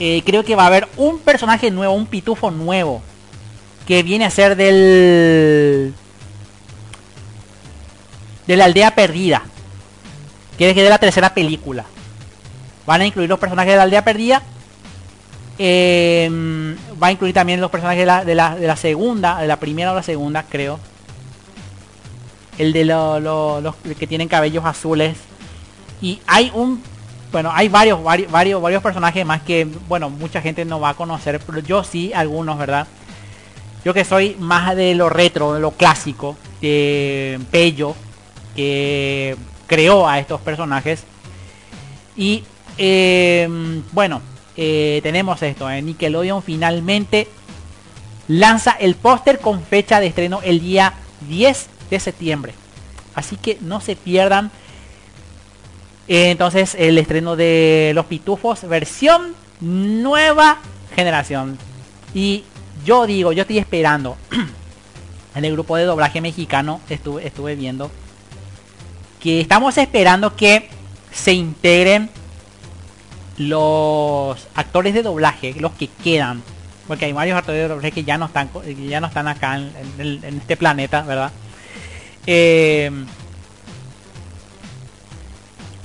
eh, creo que va a haber un personaje nuevo un pitufo nuevo que viene a ser del de la aldea perdida. Que es de la tercera película van a incluir los personajes de la aldea perdida eh, va a incluir también los personajes de la, de, la, segunda de la primera o la segunda creo. El de lo- los que tienen cabellos azules. Y hay un bueno hay varios varios varios varios personajes más que bueno mucha gente no va a conocer pero yo sí algunos verdad yo que soy más de lo retro de lo clásico de Pello que creó a estos personajes. Y eh, bueno eh, tenemos esto eh, Nickelodeon finalmente lanza el póster con fecha de estreno el día 10 de septiembre. Así que no se pierdan eh, entonces el estreno de los pitufos versión nueva generación. Y yo digo yo estoy esperando [clears throat] en el grupo de doblaje mexicano estuve estuve viendo que estamos esperando que se integren los actores de doblaje los que quedan porque hay varios actores de doblaje que ya no están ya no están acá en, este planeta verdad Eh,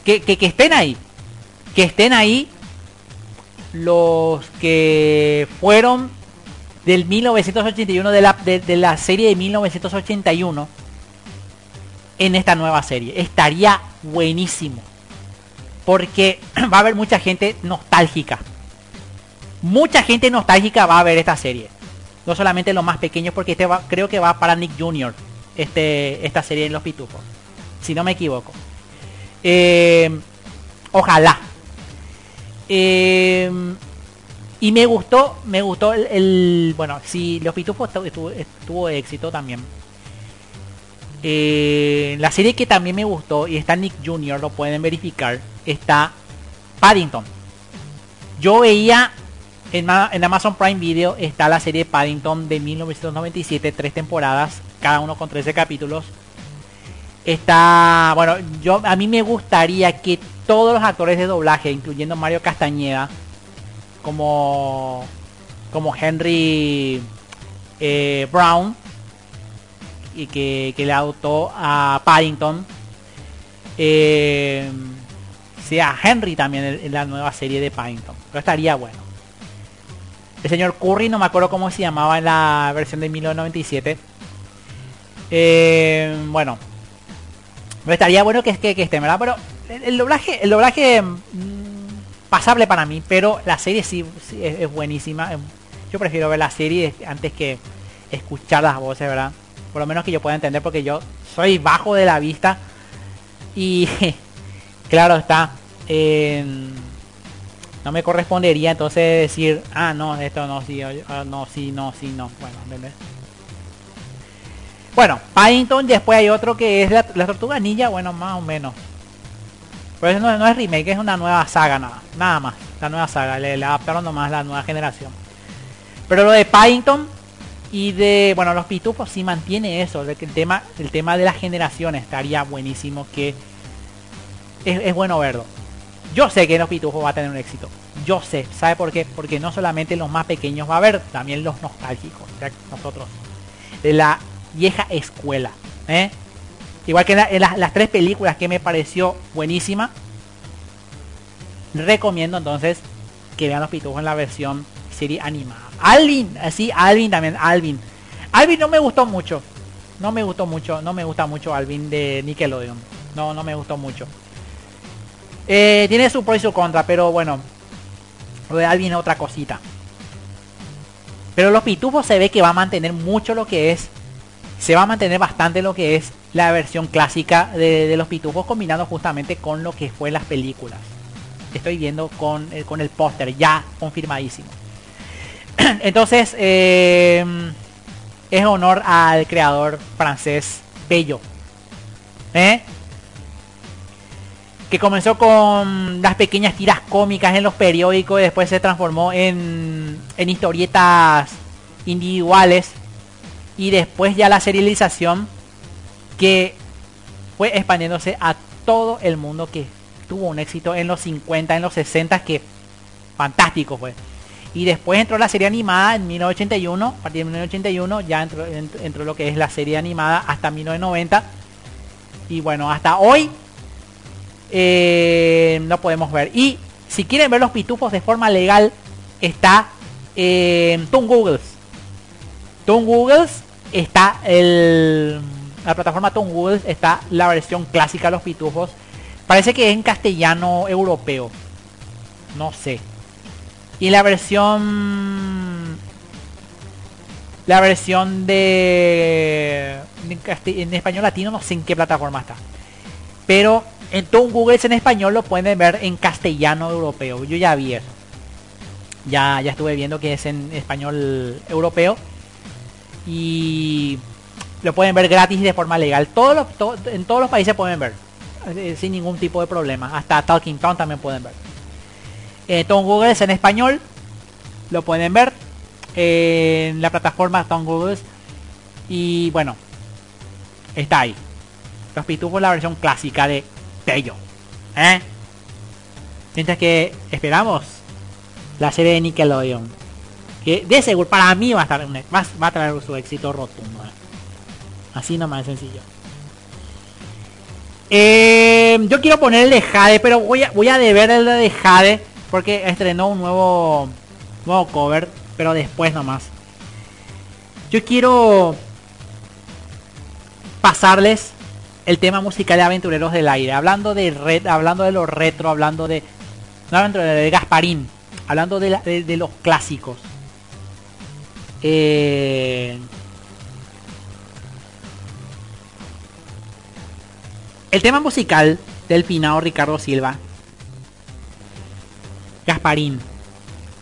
que, que, estén ahí que estén ahí los que fueron del 1981 de la, de la serie de 1981 en esta nueva serie. Estaría buenísimo. Porque [clears throat] va a haber mucha gente nostálgica. Mucha gente nostálgica va a ver esta serie. No solamente los más pequeños, porque este va, creo que va para Nick Jr. Este, esta serie en Los Pitufos. Si no me equivoco. Eh, ojalá. Eh, y me gustó, me gustó el, bueno, si Los Pitufos estuvo, estuvo, éxito también. Eh, la serie que también me gustó y está Nick Jr. lo pueden verificar está Paddington. Yo veía en, en Amazon Prime Video está la serie Paddington de 1997, tres temporadas, cada uno con 13 capítulos. Está, bueno, yo a mí me gustaría que todos los actores de doblaje, incluyendo Mario Castañeda, como como Henry eh, Brown y que, que le adoptó a Paddington eh, sea Henry también en, la nueva serie de Paddington pero estaría bueno. El señor Curry no me acuerdo cómo se llamaba en la versión de 1997 Eh, bueno pero estaría bueno que, que, que esté verdad pero el, doblaje el doblaje mm, pasable para mí pero la serie sí, es, es buenísima. Yo prefiero ver la serie antes que escuchar las voces verdad por lo menos que yo pueda entender porque yo soy bajo de la vista y [laughs] claro está eh, no me correspondería entonces decir ah no esto no sí ah, no sí no sí no bueno ¿entendés? bueno Paddington después hay otro que es la, tortuga ninja bueno más o menos. Pero eso no, no es remake es una nueva saga nada nada más la nueva saga le, le adaptaron nomás la nueva generación. Pero lo de Paddington y de bueno los pitufos sí mantiene eso el tema el tema de las generaciones estaría buenísimo que es, es bueno verlo yo sé que los pitufos va a tener un éxito yo sé sabe por qué porque no solamente los más pequeños va a ver también los nostálgicos nosotros de la vieja escuela ¿eh? igual que en en las, tres películas que me pareció buenísima recomiendo entonces que vean los pitufos en la versión serie animada. Alvin, así Alvin también, Alvin. Alvin no me gustó mucho. No me gustó mucho, no me gusta mucho Alvin de Nickelodeon. No, no me gustó mucho. Eh, tiene su pro y su contra, pero bueno. Lo de Alvin es otra cosita. Pero los pitufos se ve que va a mantener mucho lo que es. Se va a mantener bastante lo que es la versión clásica de, los pitufos combinando justamente con lo que fue las películas estoy viendo con, eh, con el póster ya confirmadísimo. [clears throat] Entonces, eh, es honor al creador francés Bello. Que comenzó con las pequeñas tiras cómicas en los periódicos y después se transformó en, en historietas individuales. Y después ya la serialización que fue expandiéndose a todo el mundo que tuvo un éxito en los 50, en los 60 que fantástico fue. Y después entró la serie animada en 1981, a partir de 1981 ya entró, ent- entró lo que es la serie animada hasta 1990. Y bueno, hasta hoy eh, no podemos ver. Y si quieren ver los pitufos de forma legal, está en Toon Googles. Toon Googles está el la plataforma Toon Googles está la versión clásica de los pitufos. Parece que es en castellano europeo. No sé. Y la versión la versión de en, en español latino no sé en qué plataforma está. Pero en Toon Google en español lo pueden ver en castellano europeo. Yo ya vi eso. Ya, ya estuve viendo que es en español europeo. Y lo pueden ver gratis y de forma legal. Todos los, en todos los países pueden ver. eh, sin ningún tipo de problema. Hasta Talking Town también pueden ver. Eh, Tom Google es en español. Lo pueden ver en la plataforma Tom. Y bueno, está ahí. Los pitufos la versión clásica de Tello. ¿Eh? Mientras que esperamos la serie de Nickelodeon. Que de seguro para mí va a estar un- va, a traer su éxito rotundo. ¿eh? Así nomás sencillo. Eh, yo quiero poner el de Jade, pero voy a, voy a deber el de Jade porque estrenó un nuevo nuevo cover, pero después nomás. Yo quiero pasarles el tema musical de Aventureros del Aire, hablando de red, hablando de los retro, hablando de no de Gasparín, hablando de, la- de- de los clásicos. Eh, el tema musical del finado Ricardo Silva. Gasparín.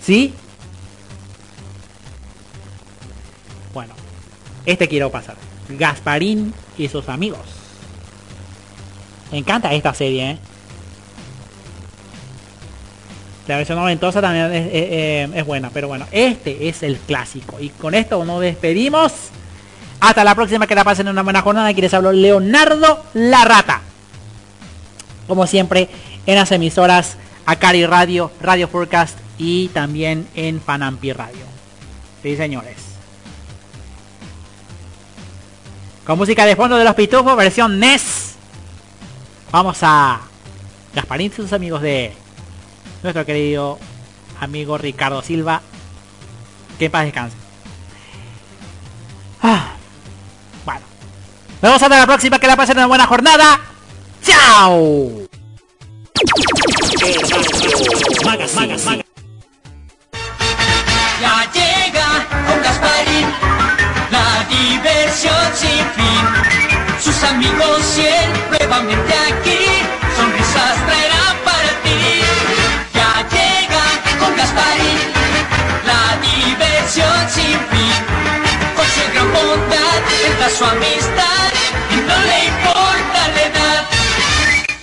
¿Sí? Bueno, este quiero pasar. Gasparín y sus amigos. Me encanta esta serie, ¿eh? La versión noventosa también es, eh, es buena, pero bueno, este es el clásico. Y con esto nos despedimos. Hasta la próxima, que la pasen una buena jornada. Aquí les hablo Leonardo La Rata. Como siempre, en las emisoras Acari Radio, Radio Forecast y también en Panampi Radio. Sí, señores. Con música de fondo de los pitufos, versión NES. Vamos a Gasparín y sus amigos de nuestro querido amigo Ricardo Silva. Que en paz descanse. Ah, bueno. Nos vemos hasta la próxima. Que la pasen una buena jornada. ¡Chao! Ya llega con Gasparín la diversión sin. Sus amigos siempre van aquí, sonrisas traerán para ti. Ya llega con Gasparín la diversión sin fin. Con su gran bondad entra su amistad y no le importa la edad.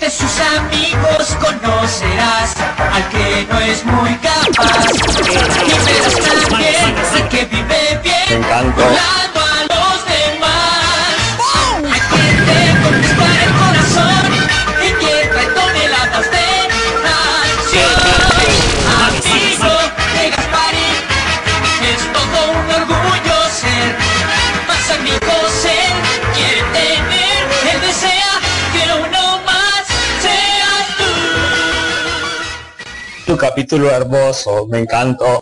De sus amigos conocerás al que no es muy capaz. Y verás también al que vive bien, capítulo hermoso, me encantó.